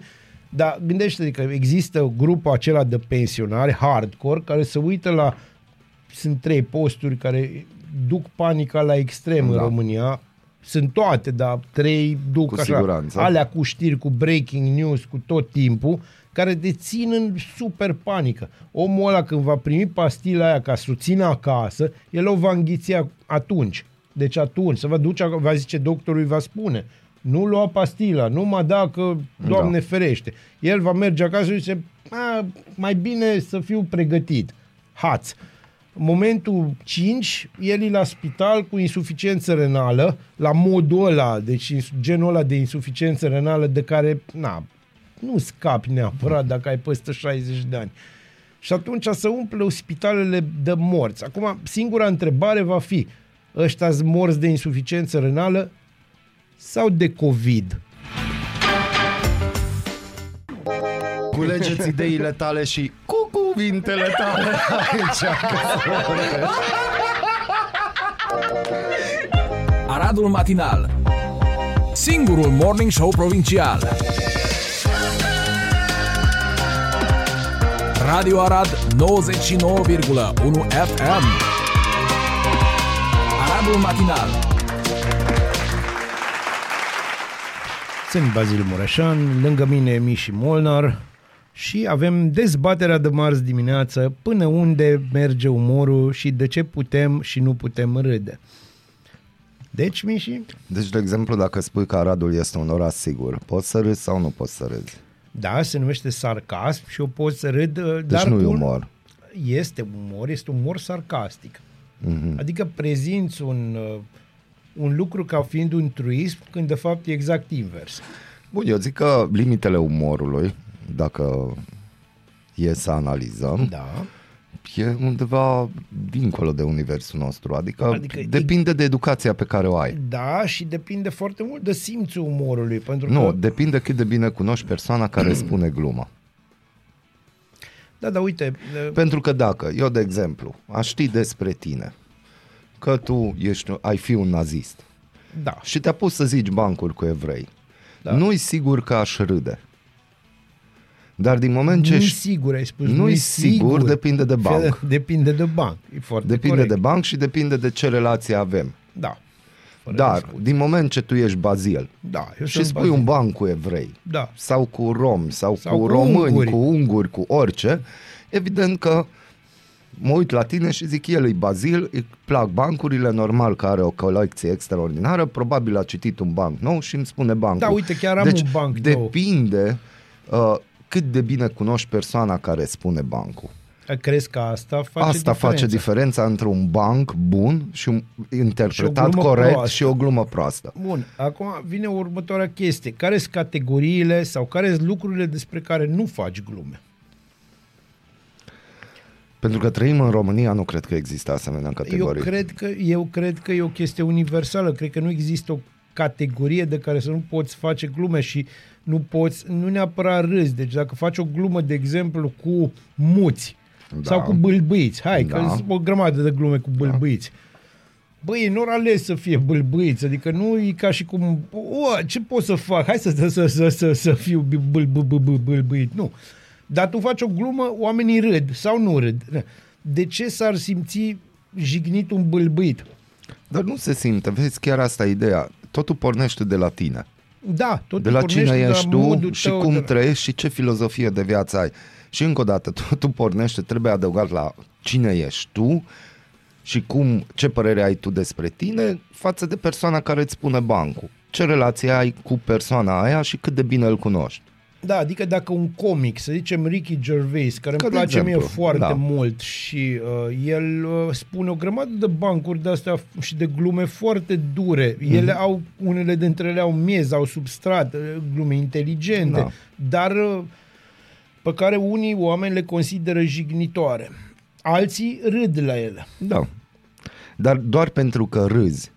Dar gândește că există grupul acela de pensionari hardcore care se uită la sunt trei posturi care duc panica la extrem da. în Da. România. Sunt toate, dar trei duc Cu așa. siguranță. Alea cu știri, cu breaking news, cu tot timpul, care te țin în super panică. Omul ăla când va primi pastila aia ca să o țină acasă, el o va înghiți atunci. Deci atunci, să vă duce, va zice doctorul, îi va spune, nu lua pastila, numai dacă, Doamne da. ferește. El va merge acasă și zice, "A, mai bine să fiu pregătit. Haț. În momentul 5, el e la spital cu insuficiență renală, la modul ăla, deci ins- genul ăla de insuficiență renală de care, na, nu scapi neapărat dacă ai peste 60 de ani. Și atunci să umple spitalele de morți. Acum, singura întrebare va fi, ăștia morți de insuficiență renală sau de COVID? Culegeți ideile tale și cu cuvintele tale. Aici. Aradul Matinal. Singurul Morning Show Provincial. Radio Arad 99,1 FM Aradul Matinal. Sunt Bazil Mureșan, lângă mine Miși Molnar și avem dezbaterea de marți dimineață până unde merge umorul și de ce putem și nu putem râde. Deci, Miși, Deci, de exemplu, dacă spui că Aradul este un oraș sigur, poți să râzi sau nu poți să râzi? da, se numește sarcasm și eu pot să râd, Deci dar nu e cu- umor. Este umor, este umor sarcastic. Mhm. Adică prezinți un, uh, un lucru ca fiind un truism când de fapt e exact invers. Bun, eu zic că limitele umorului, dacă e să analizăm, Da. e undeva dincolo de universul nostru. Adică, Adică adică depinde de educația pe care o ai. Da, și depinde foarte mult de simțul umorului, pentru Nu, că... depinde cât de bine cunoști persoana care spune gluma. Da, da, uite, uh, Pentru că dacă, eu de exemplu, aș ști despre tine că tu ești, ai fi un nazist da, și te-a pus să zici bancuri cu evrei, Da. da. nu-i sigur că aș râde. Dar din moment ce nu-i ești- sigur, ai spus. nu-i sigur, depinde de banc. Depinde de banc, e foarte depinde corect. de banc și depinde de ce relație avem. Da. Fără Dar, discuție. din moment ce tu ești bazil da, eu și sunt spui bazil. un banc cu evrei, Da. sau cu romi, sau, Sau cu cu români, unguri. cu unguri, cu orice, evident că mă uit la tine și zic, el e bazil, îi plac bancurile, normal că are o colecție extraordinară, probabil a citit un banc nou și îmi spune bancul. Da, uite, chiar am deci, un banc nou. depinde uh, cât de bine cunoști persoana care spune bancul. Crezi că asta face Asta face diferența? diferența între un banc bun și un interpretat glumă corect proastă. și o glumă proastă. Bun, acum vine următoarea chestie. Care sunt categoriile sau care sunt lucrurile despre care nu faci glume? Pentru că trăim în România, nu cred că există asemenea Eu categorii. cred, că, eu cred că e o chestie universală. Cred că nu există o categorie de care să nu poți face glume și nu poți, nu neapărat râzi. Deci dacă faci o glumă, de exemplu, cu muți Da. sau cu bâlbâiți, hai, că Da. sunt o grămadă de glume cu bâlbâiți. Băi, nu ales să fie bâlbâiți, adică nu e ca și cum, o, ce pot să fac? Hai să, să, să, să, să fiu bâl, bâl, bâl, bâl, bâlbâit. Nu. Dar tu faci o glumă, oamenii râd sau nu râd. De ce s-ar simți jignit un bâlbâit? Dar nu se simte, vezi, chiar asta e ideea. Totul pornește de la tine. Da, tot De la cine ești tu modul și tău cum de... trăiești și ce filozofie de viață ai. Și încă o dată, totul pornește, trebuie adăugat la cine ești tu și cum, ce părere ai tu despre tine față de persoana care îți spune bancul. Ce relație ai cu persoana aia și cât de bine îl cunoști. Da, adică dacă un comic, să zicem Ricky Gervais, care Ca îmi de place exemplu, mie foarte da. mult și uh, el uh, spune o grămadă de bancuri de astea și de glume foarte dure. Mhm. Ele au, unele dintre ele au miez, au substrat, uh, glume inteligente, Da. dar uh, pe care unii oameni le consideră jignitoare. Alții râd la ele. Da. Dar doar pentru că râzi,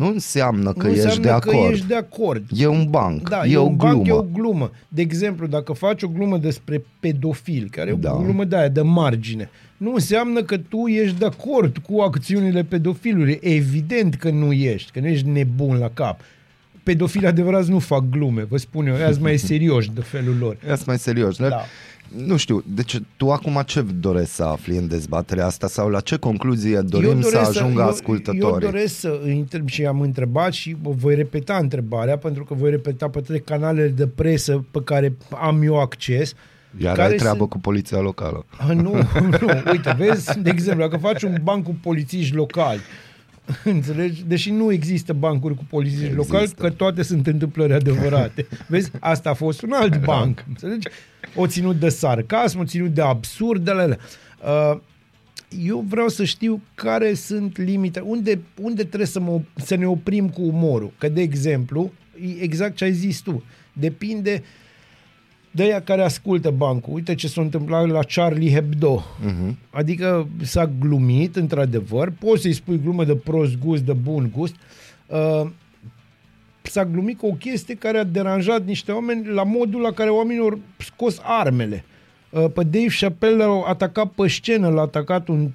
nu înseamnă că nu ești înseamnă de acord. că ești de acord. E un banc, Da, e, o un glumă. banc, e o glumă. De exemplu, dacă faci o glumă despre pedofil, care e Da. o glumă de aia, de margine, nu înseamnă că tu ești de acord cu acțiunile pedofilului. Evident că nu ești, că nu ești nebun la cap. Pedofili adevărați nu fac glume, vă spun eu, ea mai serioși de felul lor. Ia mai serios. Da. Da. Nu știu, deci tu acum ce dorești să afli în dezbaterea asta sau la ce concluzie dorim să ajungă eu, ascultătorii? Eu doresc să îi întreb și am întrebat și o voi repeta întrebarea pentru că voi repeta pe toate canalele de presă pe care am eu acces. Iar care ai treabă sunt- cu poliția locală. Ah, Nu, nu, uite, vezi, de exemplu, dacă faci un banc cu polițiști locali, Înțelegi? Deși nu există bancuri cu polițiști Există. locali, că toate sunt întâmplări adevărate. Vezi? Asta a fost un alt banc. Înțelegi? O ținut de sarcasm, o ținut de absurdele alea. Uh, eu vreau să știu care sunt limite, unde, unde trebuie să, mă, să ne oprim cu umorul. Că, de exemplu, e exact ce ai zis tu, depinde de aia care ascultă bancul. Uite ce s-a întâmplat la Charlie Hebdo. Uh-huh. Adică s-a glumit, într-adevăr, poți să-i spui glumă de prost gust, de bun gust, uh, s-a glumit cu o chestie care a deranjat niște oameni la modul la care oamenii au scos armele. Uh, Pe Dave Chappelle l-au atacat pe scenă, l-a atacat un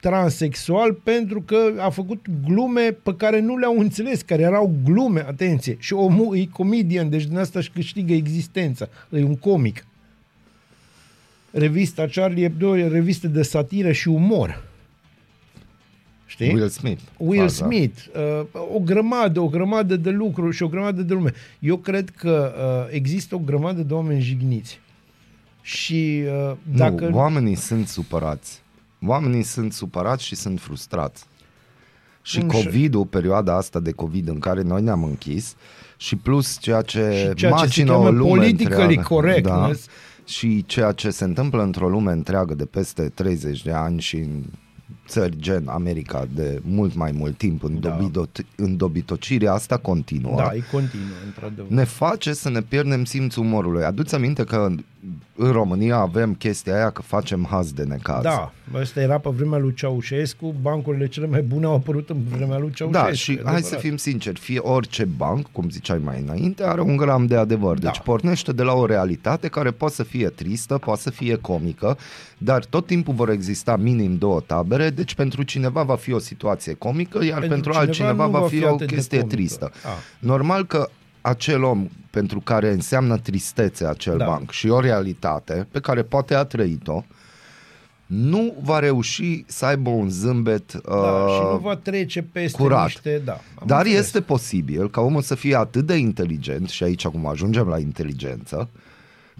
transexual pentru că a făcut glume pe care nu le-au înțeles, care erau glume, atenție. Și omul e comedian, deci din asta își câștigă existența. E un comic. Revista Charlie Hebdo e o revistă de satiră și umor. Știi? Will Smith. Will faza. Smith, uh, o grămadă, o grămadă de lucruri și o grămadă de lume. Eu cred că uh, există o grămadă de oameni jigniți. Și uh, dacă... Nu, oamenii sunt supărați. Oamenii sunt supărați și sunt frustrați. Și Însă- COVID-ul, perioada asta de COVID în care noi ne-am închis și plus ceea ce, Și ceea ce se macină o cheamă lume politically întreagă, correctness. da, și ceea ce se întâmplă într-o lume întreagă de peste 30 de ani și în țări gen America de mult mai mult timp în, Da. dobidot, în dobitocirea asta continuă Da, e continuă, într-adevăr. ne face să ne pierdem simțul umorului. Aduți aminte că în România avem chestia aia că facem haz de necaz. Da, asta era pe vremea lui Ceaușescu, bancurile cele mai bune au apărut în vremea lui Ceaușescu. Da, și e hai adevărat. să fim sinceri, fie orice banc, cum ziceai mai înainte, are un gram de adevăr. Da. Deci pornește de la o realitate care poate să fie tristă, poate să fie comică, dar tot timpul vor exista minim două tabere, deci pentru cineva va fi o situație comică, iar pentru, Pentru pentru cineva altcineva nu va va fi fi o atât de chestie comică. tristă. Ah. Normal că acel om pentru care înseamnă tristețe acel Da. banc și o realitate pe care poate a trăit-o, nu va reuși să aibă un zâmbet Da, și nu uh, va trece peste curat. niște... Da, am Dar înțeles. este posibil ca omul să fie atât de inteligent, și aici acum ajungem la inteligență,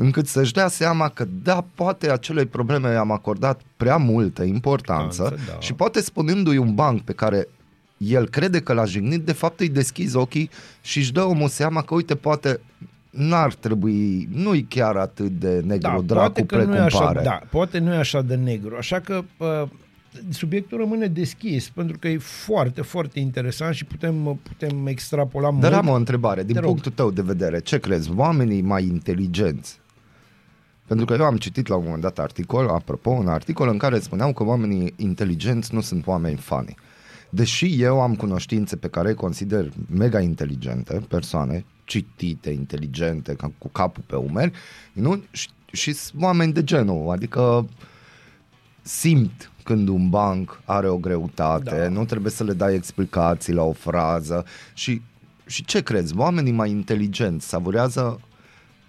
încât să-și dea seama că da, poate acelei probleme i-am acordat prea multă importanță Importanță, da. și poate spunându-i un banc pe care el crede că l-a jignit, de fapt îi deschizi ochii și își dă omul seama că uite, poate n-ar trebui, nu-i chiar atât de negru da, dracu poate că nu e precum așa, pare. Da, poate nu e așa de negru. Așa că uh, subiectul rămâne deschis, pentru că e foarte, foarte interesant și putem, putem extrapola Dar mult. am o întrebare, din Te rog. punctul tău de vedere, ce crezi, oamenii mai inteligenți? Pentru că eu am citit la un moment dat articol, apropo, un articol în care spuneau că oamenii inteligenți nu sunt oameni fani. Deși eu am cunoștințe pe care îi consider mega inteligente, persoane citite, inteligente, ca- cu capul pe umeri, nu? Și, și sunt oameni de genul, adică simt când un banc are o greutate, Da. nu trebuie să le dai explicații la o frază și, și ce crezi, oamenii mai inteligenți savurează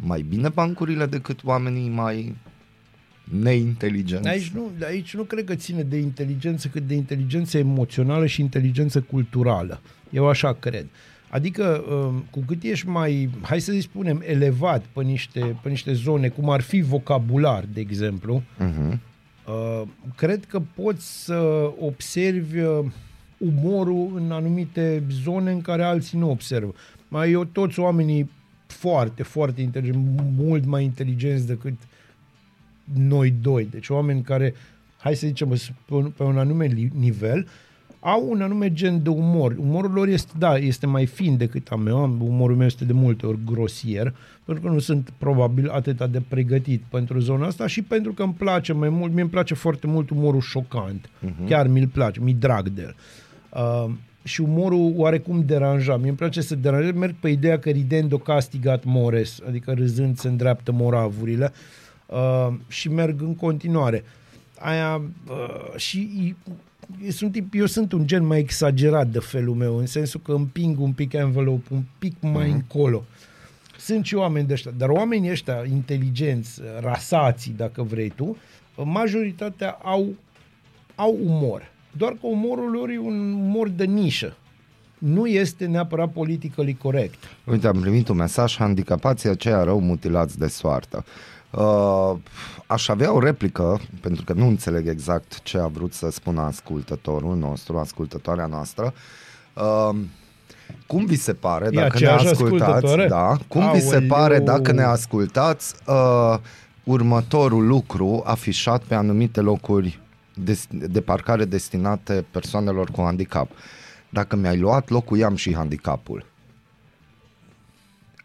mai bine bancurile decât oamenii mai neinteligenți? Aici nu, aici nu cred că ține de inteligență, cât de inteligență emoțională și inteligență culturală. Eu așa cred. Adică, um, cu cât ești mai, hai să spunem, elevat pe niște, pe niște zone, cum ar fi vocabular, de exemplu, Uh-huh. uh, cred că poți să observi uh, umorul în anumite zone în care alții nu observă. Mai eu, toți oamenii foarte, foarte inteligenți, mult mai inteligenți decât noi doi. Deci oameni care, hai să zicem, sunt pe un, pe un anume li- nivel, au un anume gen de umor. Umorul lor este, da, este mai fin decât a meu. Am- Umorul meu este de multe ori grosier, pentru că nu sunt probabil atât de pregătit pentru zona asta și pentru că îmi place mai mult, mie îmi place foarte mult umorul șocant. Uh-huh. Chiar mi-l place, mi drag de el. Uh, și umorul oarecum deranja. Mie îmi place să deranjez. Merg pe ideea că ridendo castigat mores, adică râzând se îndreaptă moravurile uh, și merg în continuare. Aia uh, și sunt tip, eu sunt un gen mai exagerat de felul meu, în sensul că împing un pic envelope, un pic mai încolo. Sunt și oameni de ăștia, dar oamenii ăștia inteligenți, rasații, dacă vrei tu, majoritatea au, au umor. Doar că umorul lor e un umor de nișă. Nu este neapărat politically corect. Uite, am primit un mesaj, handicapații aceia rău mutilați de soartă. Uh, aș avea o replică, pentru că nu înțeleg exact ce a vrut să spună ascultătorul nostru, ascultătoarea noastră. Uh, cum vi se pare, E dacă ne aceeași ascultați, ascultătoare? da, cum vi se Aoleu! pare dacă ne ascultați uh, următorul lucru afișat pe anumite locuri de, de parcare destinate persoanelor cu handicap. Dacă mi-ai luat locul, i-am și handicapul.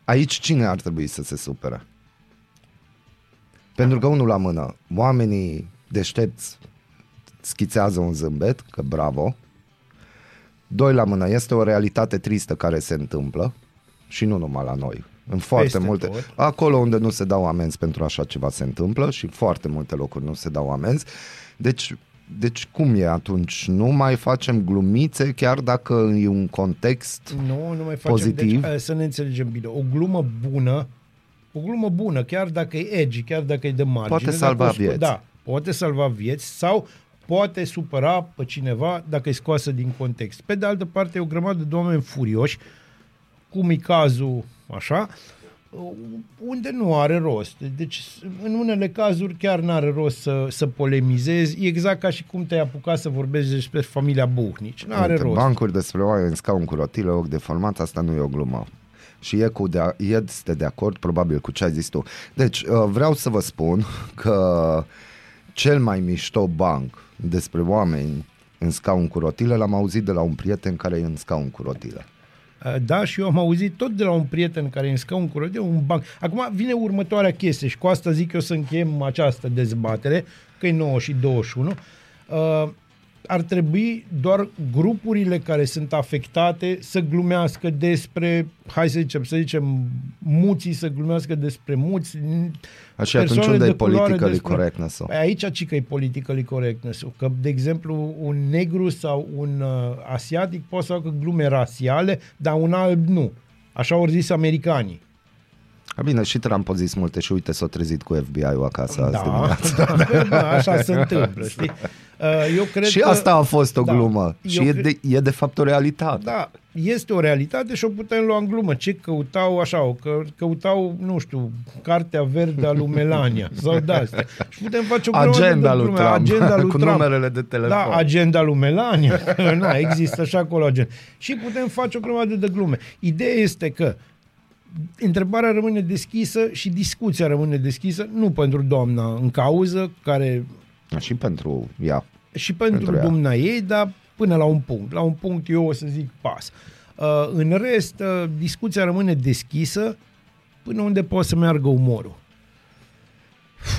Aici cine ar trebui să se supere? Pentru că unul la mână, oamenii deștepți schițează un zâmbet, că bravo. Doi la mână, este o realitate tristă care se întâmplă și nu numai la noi. În foarte Peste multe. tot. Acolo unde nu se dau amenzi pentru așa ceva se întâmplă și foarte multe locuri nu se dau amenzi. Deci, deci cum e atunci? Nu mai facem glumițe chiar dacă e un context Nu, nu mai facem. Pozitiv. Deci, eh, să ne înțelegem bine. O glumă bună, o glumă bună, chiar dacă e edgy, chiar dacă e de margine. Poate dacă salva o sco- vieți. Da, poate salva vieți sau poate supăra pe cineva dacă e scoasă din context. Pe de altă parte, e o grămadă de oameni furioși, cum e cazul așa, unde nu are rost. Deci, în unele cazuri chiar nu are rost să, să polemizezi. E exact ca și cum te-ai apucat să vorbești despre familia Buhnici. Nu are Uite, rost. Bancuri despre oameni în scaun cu rotile, ochi de format, asta nu e o glumă. Și e cu de, este de acord probabil cu ce ai zis tu. Deci, uh, vreau să vă spun că cel mai mișto banc despre oameni în scaun cu rotile l-am auzit de la un prieten care e în scaun cu rotile. Da, și eu am auzit tot de la un prieten care îmi scaun cu rodeo, un banc. Acum vine următoarea chestie și cu asta zic eu să încheiem această dezbatere, că e 9 și 21. Uh, ar trebui doar grupurile care sunt afectate să glumească despre, hai să zicem, să zicem, muții să glumească despre muți. Așa, atunci persoane unde de e culoare politically despre- correctness-ul? Păi aici ci că e politically correctness Că, de exemplu, un negru sau un uh, asiatic poate să facă glume rasiale, dar un alb nu. Așa au zis americanii. A, bine, și Trump a zis multe și uite s-a trezit cu FBI-ul acasă azi Da, dimineața. da, da, așa se întâmplă, știi? Uh, Eu cred Și că, asta a fost o da, glumă. eu Și e cre- de, e de fapt o realitate. Da, este o realitate și o putem lua în glumă. Ce căutau așa, o că, căutau, nu știu, cartea verde a lui Melania sau de astea. Și putem face o grămadă Agenda de lui glume. Trump, agenda lui cu Trump. numerele de telefon. Da, agenda lui Melania. Na, există și acolo agenda. Și putem face o grămadă de glume. Ideea este că întrebarea rămâne deschisă și discuția rămâne deschisă, nu pentru doamna în cauză, care Și pentru ea. și pentru, Pentru ea. pentru dumnea ei, dar până la un punct. La un punct eu o să zic pas. Uh, în rest, uh, discuția rămâne deschisă până unde poate să meargă umorul.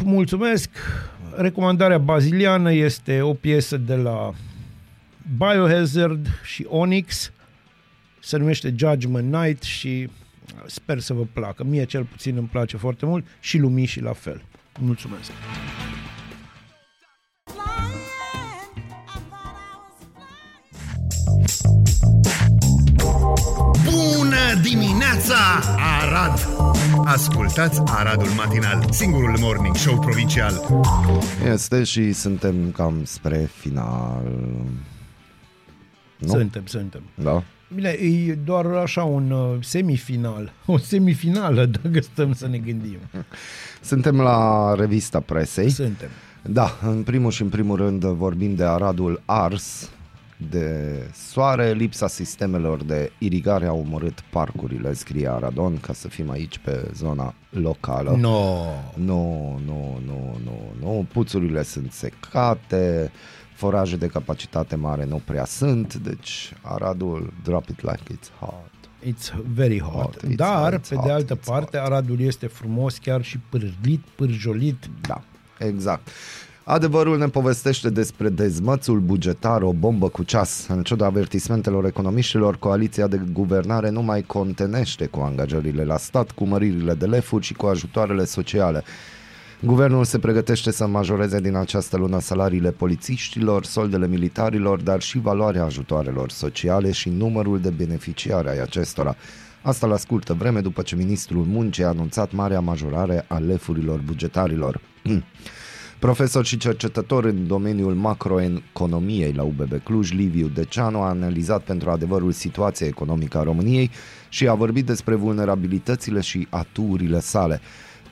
Mulțumesc! Recomandarea baziliană este o piesă de la Biohazard și Onyx. Se numește Judgment Night și sper să vă placă. Mie cel puțin îmi place foarte mult și lumii și la fel. Mulțumesc! Bună dimineața, Arad! Ascultați Aradul Matinal, singurul morning show provincial. Este și suntem cam spre final. Nu? Suntem, suntem. Da? Bine, e doar așa un uh, semifinal, o semifinală, dacă stăm să ne gândim. Suntem la revista presei. Suntem. Da, în primul și în primul rând vorbim de Aradul ars, de soare, lipsa sistemelor de irigare a omorât parcurile, scrie Aradon, ca să fim aici pe zona locală. No. Nu, nu, nu, nu, nu. Puțurile sunt secate, foraje de capacitate mare nu prea sunt, deci Aradul, drop it like it's hot. It's very hot. Hot, it's Dar, hot, it's pe hot, de altă it's parte, Aradul este frumos, chiar și pârlit, pârjolit. Da, exact. Adevărul ne povestește despre dezmățul bugetar, o bombă cu ceas. În ciuda avertismentelor economiștilor, coaliția de guvernare nu mai contenește cu angajările la stat, cu măririle de lefuri și cu ajutoarele sociale. Guvernul se pregătește să majoreze din această lună salariile polițiștilor, soldele militarilor, dar și valoarea ajutoarelor sociale și numărul de beneficiari ai acestora. Asta la scurtă vreme după ce ministrul muncii a anunțat marea majorare a lefurilor bugetarilor. Profesor și cercetător în domeniul macroeconomiei la UBB Cluj, Liviu Deceanu a analizat pentru adevărul situația economică a României și a vorbit despre vulnerabilitățile și aturile sale.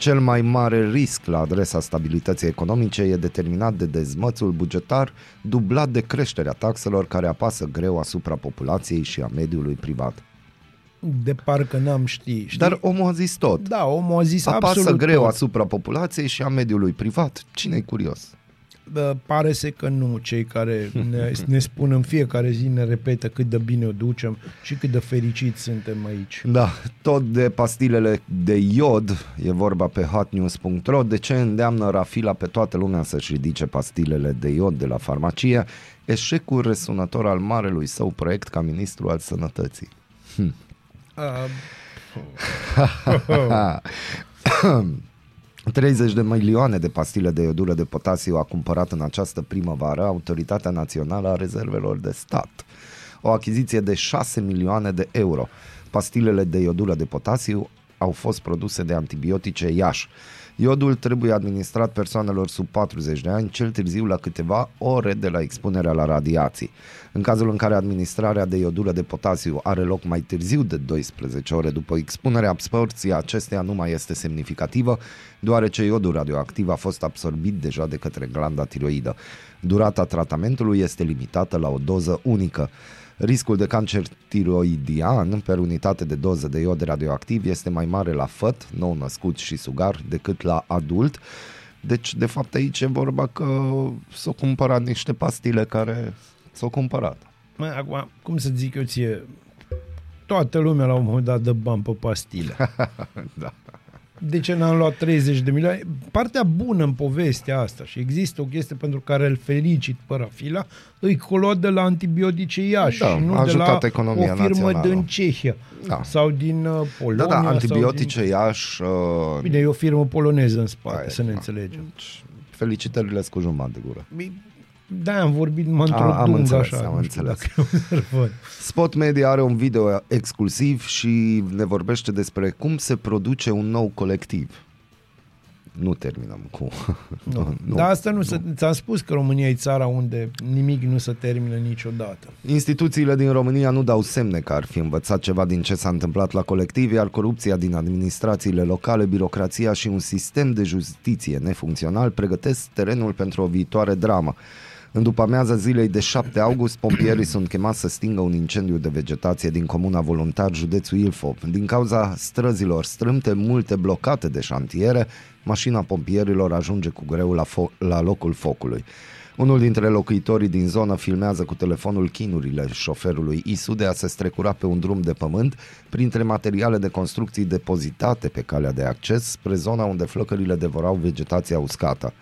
Cel mai mare risc la adresa stabilității economice e determinat de dezmățul bugetar dublat de creșterea taxelor care apasă greu asupra populației și a mediului privat. De parcă n-am ști. știi? Dar omul a zis tot. da, omul a zis Apasă absolut greu tot. asupra populației și a mediului privat. cine e curios? Bă, pare să că nu, cei care ne, ne spun în fiecare zi, ne repetă cât de bine o ducem și cât de fericiți suntem aici. Da, tot de pastilele de iod, e vorba pe hotnews.ro, de ce îndeamnă Rafila pe toată lumea să-și ridice pastilele de iod de la farmacie, eșecul răsunător al marelui său proiect ca ministru al sănătății. Uh, 30 de milioane de pastile de iodură de potasiu a cumpărat în această primăvară Autoritatea Națională a Rezervelor de Stat. O achiziție de 6 milioane de euro. Pastilele de iodură de potasiu au fost produse de antibiotice Iași. Iodul trebuie administrat persoanelor sub 40 de ani, cel târziu la câteva ore de la expunerea la radiații. În cazul în care administrarea de iodură de potasiu are loc mai târziu de 12 ore după expunere, absorpția acesteia nu mai este semnificativă, deoarece iodul radioactiv a fost absorbit deja de către glanda tiroidă. Durata tratamentului este limitată la o doză unică. Riscul de cancer tiroidian per unitate de doză de iod radioactiv este mai mare la făt, nou născut și sugar, decât la adult. Deci, de fapt, aici e vorba că s-au cumpărat niște pastile care s-au cumpărat. Mă, acum, cum să zic eu ție, toată lumea la un moment dat dă bani pe pastile. da. De ce n-am luat 30 de milioane? Partea bună în povestea asta și există o chestie pentru care îl felicit pe Rafila, îi colo de la antibiotice Iași Da, și nu a de la ajutat economia o firmă națională. din Cehia Da. sau din uh, Polonia. Da, da, sau antibiotice Din... Iași... Uh, Bine, e o firmă poloneză în spate, Aia, să ne da. înțelegem. felicitările cu jumătate de gură. Da, am vorbit, mă într-o A, am dungă înțeles, așa. am nu știu înțeles. dacă e observat. Spot Media are un video exclusiv și ne vorbește despre cum se produce un nou colectiv. Nu terminăm cu... Nu. nu. Dar asta nu, se, ți-am spus că România e țara unde nimic nu se termină niciodată. Instituțiile din România nu dau semne că ar fi învățat ceva din ce s-a întâmplat la colectiv, iar corupția din administrațiile locale, birocrația și un sistem de justiție nefuncțional pregătesc terenul pentru o viitoare dramă. În după amiaza zilei de 7 august, pompierii sunt chemați să stingă un incendiu de vegetație din comuna Voluntar, județul Ilfov. Din cauza străzilor strâmte, multe blocate de șantiere, mașina pompierilor ajunge cu greu la, fo- la locul focului. Unul dintre locuitorii din zonă filmează cu telefonul chinurile șoferului Isu de a se strecura pe un drum de pământ printre materiale de construcții depozitate pe calea de acces spre zona unde flăcările devorau vegetația uscată.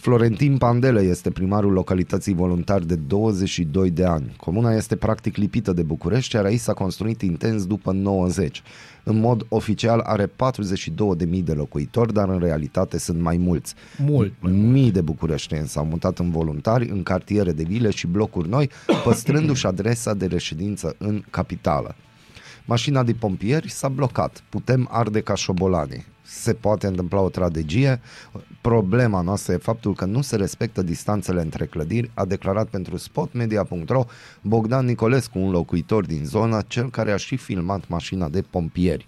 Florentin Pandele este primarul localității voluntar de 22 de ani. Comuna este practic lipită de București, iar aici s-a construit intens după 90. În mod oficial are 42.000 de locuitori, dar în realitate sunt mai mulți. Mult. Mii de bucureșteni s-au mutat în voluntari, în cartiere de vile și blocuri noi, păstrându-și adresa de reședință în capitală. Mașina de pompieri s-a blocat. Putem arde ca șobolanii. Se poate întâmpla o tragedie. Problema noastră e faptul că nu se respectă distanțele între clădiri, a declarat pentru spotmedia.ro Bogdan Nicolescu, un locuitor din zonă, cel care a și filmat mașina de pompieri.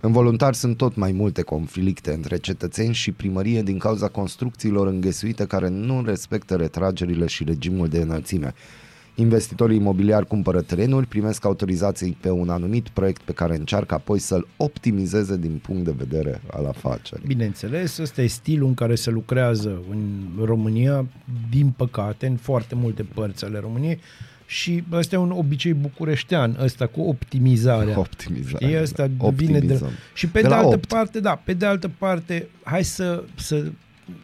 În voluntari sunt tot mai multe conflicte între cetățeni și primărie din cauza construcțiilor înghesuite care nu respectă retragerile și regimul de înălțime. Investitorii imobiliari cumpără terenuri, primesc autorizații pe un anumit proiect pe care încearcă apoi să-l optimizeze din punct de vedere al afacerii. Bineînțeles, ăsta e stilul în care se lucrează în România, din păcate, în foarte multe părți ale României și ăsta e un obicei bucureștean, ăsta cu optimizarea. Optimizare. Știi, asta da. vine de... Optimizăm. Și pe De de, la altă opt. parte, da, pe de altă parte, hai să, să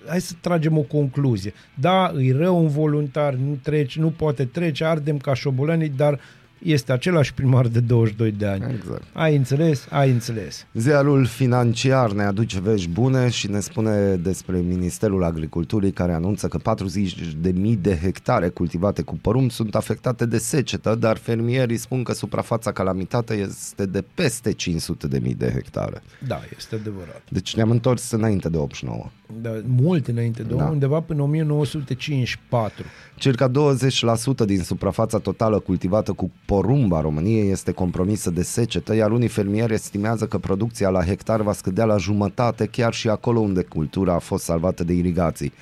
hai să tragem o concluzie. Da, îi rău un voluntar, nu trece, nu poate trece, ardem ca șobolanii, dar este același primar de 22 de ani. Exact. Ai înțeles? Ai înțeles. Ziarul financiar ne aduce vești bune și ne spune despre Ministerul Agriculturii care anunță că 40.000 de hectare cultivate cu porumb sunt afectate de secetă, dar fermierii spun că suprafața calamitată este de peste 500.000 de hectare. Da, este adevărat. Deci ne-am întors înainte de 89. Da, mult înainte de Da. da. undeva până 1954. Circa 20% din suprafața totală cultivată cu porumb a României este compromisă de secetă, iar unii fermieri estimează că producția la hectar va scădea la jumătate chiar și acolo unde cultura a fost salvată de irigații.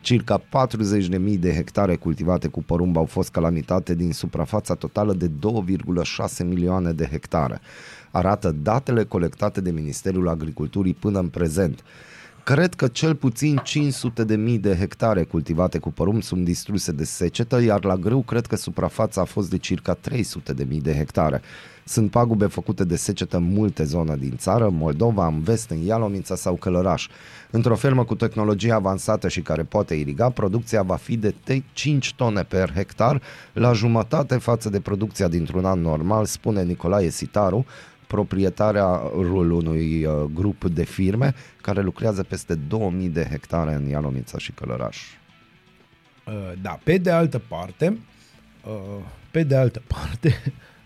Circa 40.000 de hectare cultivate cu porumb au fost calamitate din suprafața totală de 2,6 milioane de hectare. Arată datele colectate de Ministerul Agriculturii până în prezent. Cred că cel puțin 500 de mii de hectare cultivate cu porumb sunt distruse de secetă, iar la grâu cred că suprafața a fost de circa 300 de mii de hectare. Sunt pagube făcute de secetă în multe zone din țară, Moldova, în vest, în Ialomița sau Călăraș. Într-o fermă cu tehnologie avansată și care poate iriga, producția va fi de te- 5 tone per hectar, la jumătate față de producția dintr-un an normal, spune Nicolae Sitaru, proprietarea rul unui uh, grup de firme care lucrează peste 2000 de hectare în Ialomița și Călăraș. Uh, Da, pe de altă parte, uh, pe de altă parte,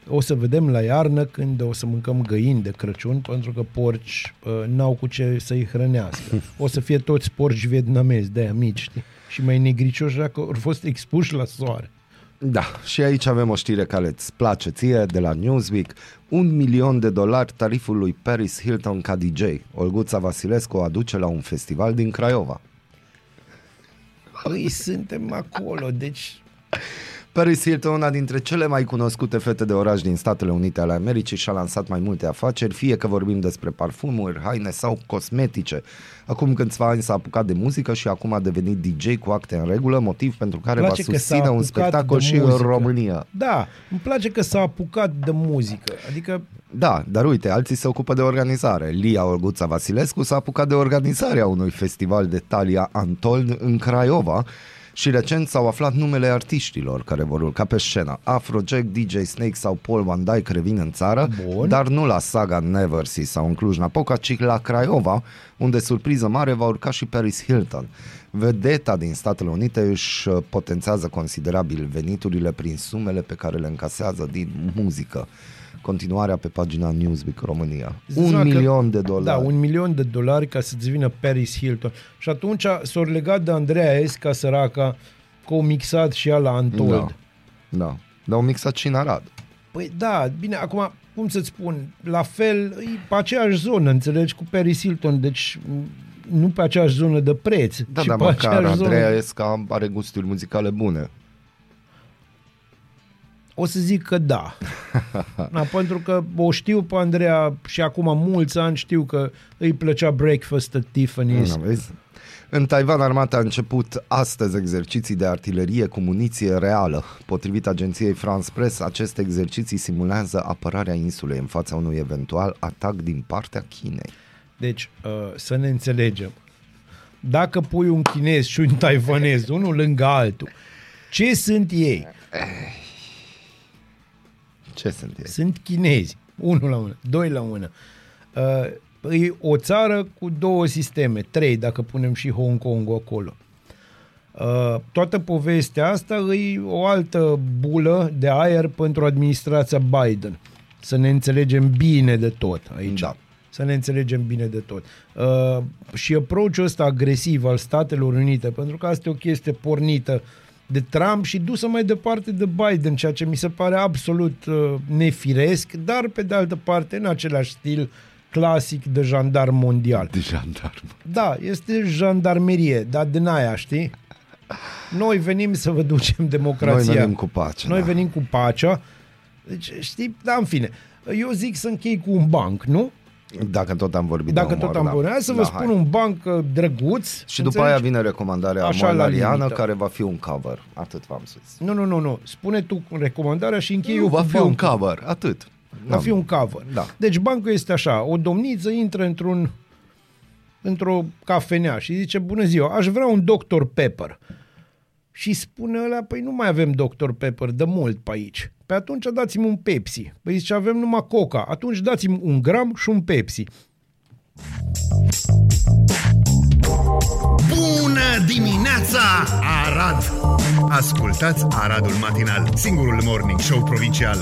o să vedem la iarnă când o să mâncăm găini de Crăciun, pentru că porci uh, n-au cu ce să-i hrănească. O să fie toți porci vietnamezi, de-aia mici, știi? Și mai negricioși dacă au fost expuși la soare. Da, și aici avem o știre care îți place ție de la Newsweek. Un milion de dolari tariful lui Paris Hilton ca DJ. Olguța Vasilescu o aduce la un festival din Craiova. Păi suntem acolo, deci Paris Hilton, una dintre cele mai cunoscute fete de oraș din Statele Unite ale Americii, și-a lansat mai multe afaceri, fie că vorbim despre parfumuri, haine sau cosmetice. Acum câțiva ani s-a apucat de muzică și acum a devenit DJ cu acte în regulă, motiv pentru care va place că s-a susține un apucat spectacol de și în muzică. România. Da, îmi place că s-a apucat de muzică. Adică, Da, dar uite, alții se ocupă de organizare. Lia Olguța Vasilescu s-a apucat de organizarea unui festival de Talia Antol în Craiova și recent s-au aflat numele artiștilor care vor urca pe scenă. Afrojack, DJ Snake sau Paul Van Dyke revin în țară, Bun. dar nu la Saga Neversea sau în Cluj-Napoca, ci la Craiova, unde surpriză mare va urca și Paris Hilton. Vedeta din Statele Unite își uh, potențează considerabil veniturile prin sumele pe care le încasează din muzică. Continuarea pe pagina Newsweek România. Îți Un dai seama că- milion de dolari. Da, un milion de dolari ca să-ți vină Paris Hilton. Și atunci s-au legat de Andreea Esca, săraca, că o mixat și ea la Antold. Da. Da. Dar au mixat și în Arad. Păi da, bine, acum, cum să-ți spun, la fel, e pe aceeași zonă, înțelegi, cu Paris Hilton, deci m, nu pe aceeași zonă de preț. Da, ci dar pe măcar aceeași Andreea zonă. Esca are gusturi muzicale bune. O să zic că da. da. Pentru că o știu pe Andreea și acum mulți ani știu că îi plăcea Breakfast at Tiffany's. Nu, vezi? În Taiwan, armata a început astăzi exerciții de artilerie cu muniție reală. Potrivit agenției France Press, aceste exerciții simulează apărarea insulei în fața unui eventual atac din partea Chinei. Deci, uh, să ne înțelegem. Dacă pui un chinez și un taiwanez, unul lângă altul, ce sunt ei? Ce sunt ei? Sunt chinezi. Unul la mână, doi la mână. Uh, e o țară cu două sisteme, trei dacă punem și Hong Kong acolo. Uh, toată povestea asta e o altă bulă de aer pentru administrația Biden. Să ne înțelegem bine de tot aici. Da. Să ne înțelegem bine de tot. Uh, și approach-ul ăsta agresiv al Statelor Unite, pentru că asta e o chestie pornită de Trump și dusă mai departe de Biden, ceea ce mi se pare absolut uh, nefiresc, dar pe de altă parte în același stil clasic de jandarm mondial. De jandarm. Da, este jandarmerie, dar din aia, știi? Noi venim să vă ducem democrația. Noi venim cu pace, Noi da. venim cu pacea. Deci, știi, da, în fine. Eu zic să închei cu un banc, nu? Dacă tot am vorbit Dacă de umor, tot am da. vorbit. Hai să vă Da, spun hai. un banc uh, drăguț. Și după înțelegi? aia vine recomandarea Așa, la Molariană, limită. care va fi un cover. Atât v-am spus. Nu, nu, nu, nu. Spune tu recomandarea și închei Nu, eu va cu fi un bancul. cover. Atât. Va fi un cover. Da. Deci bancul este așa, o domniță intră într-un într-o cafenea și zice, bună ziua, aș vrea un Dr. Pepper. Și spune ăla, păi nu mai avem Dr. Pepper de mult pe aici. Pe atunci dați-mi un Pepsi. Păi zice, avem numai Coca. Atunci dați-mi un gram și un Pepsi. Bună dimineața, Arad! Ascultați Aradul Matinal, singurul morning show provincial.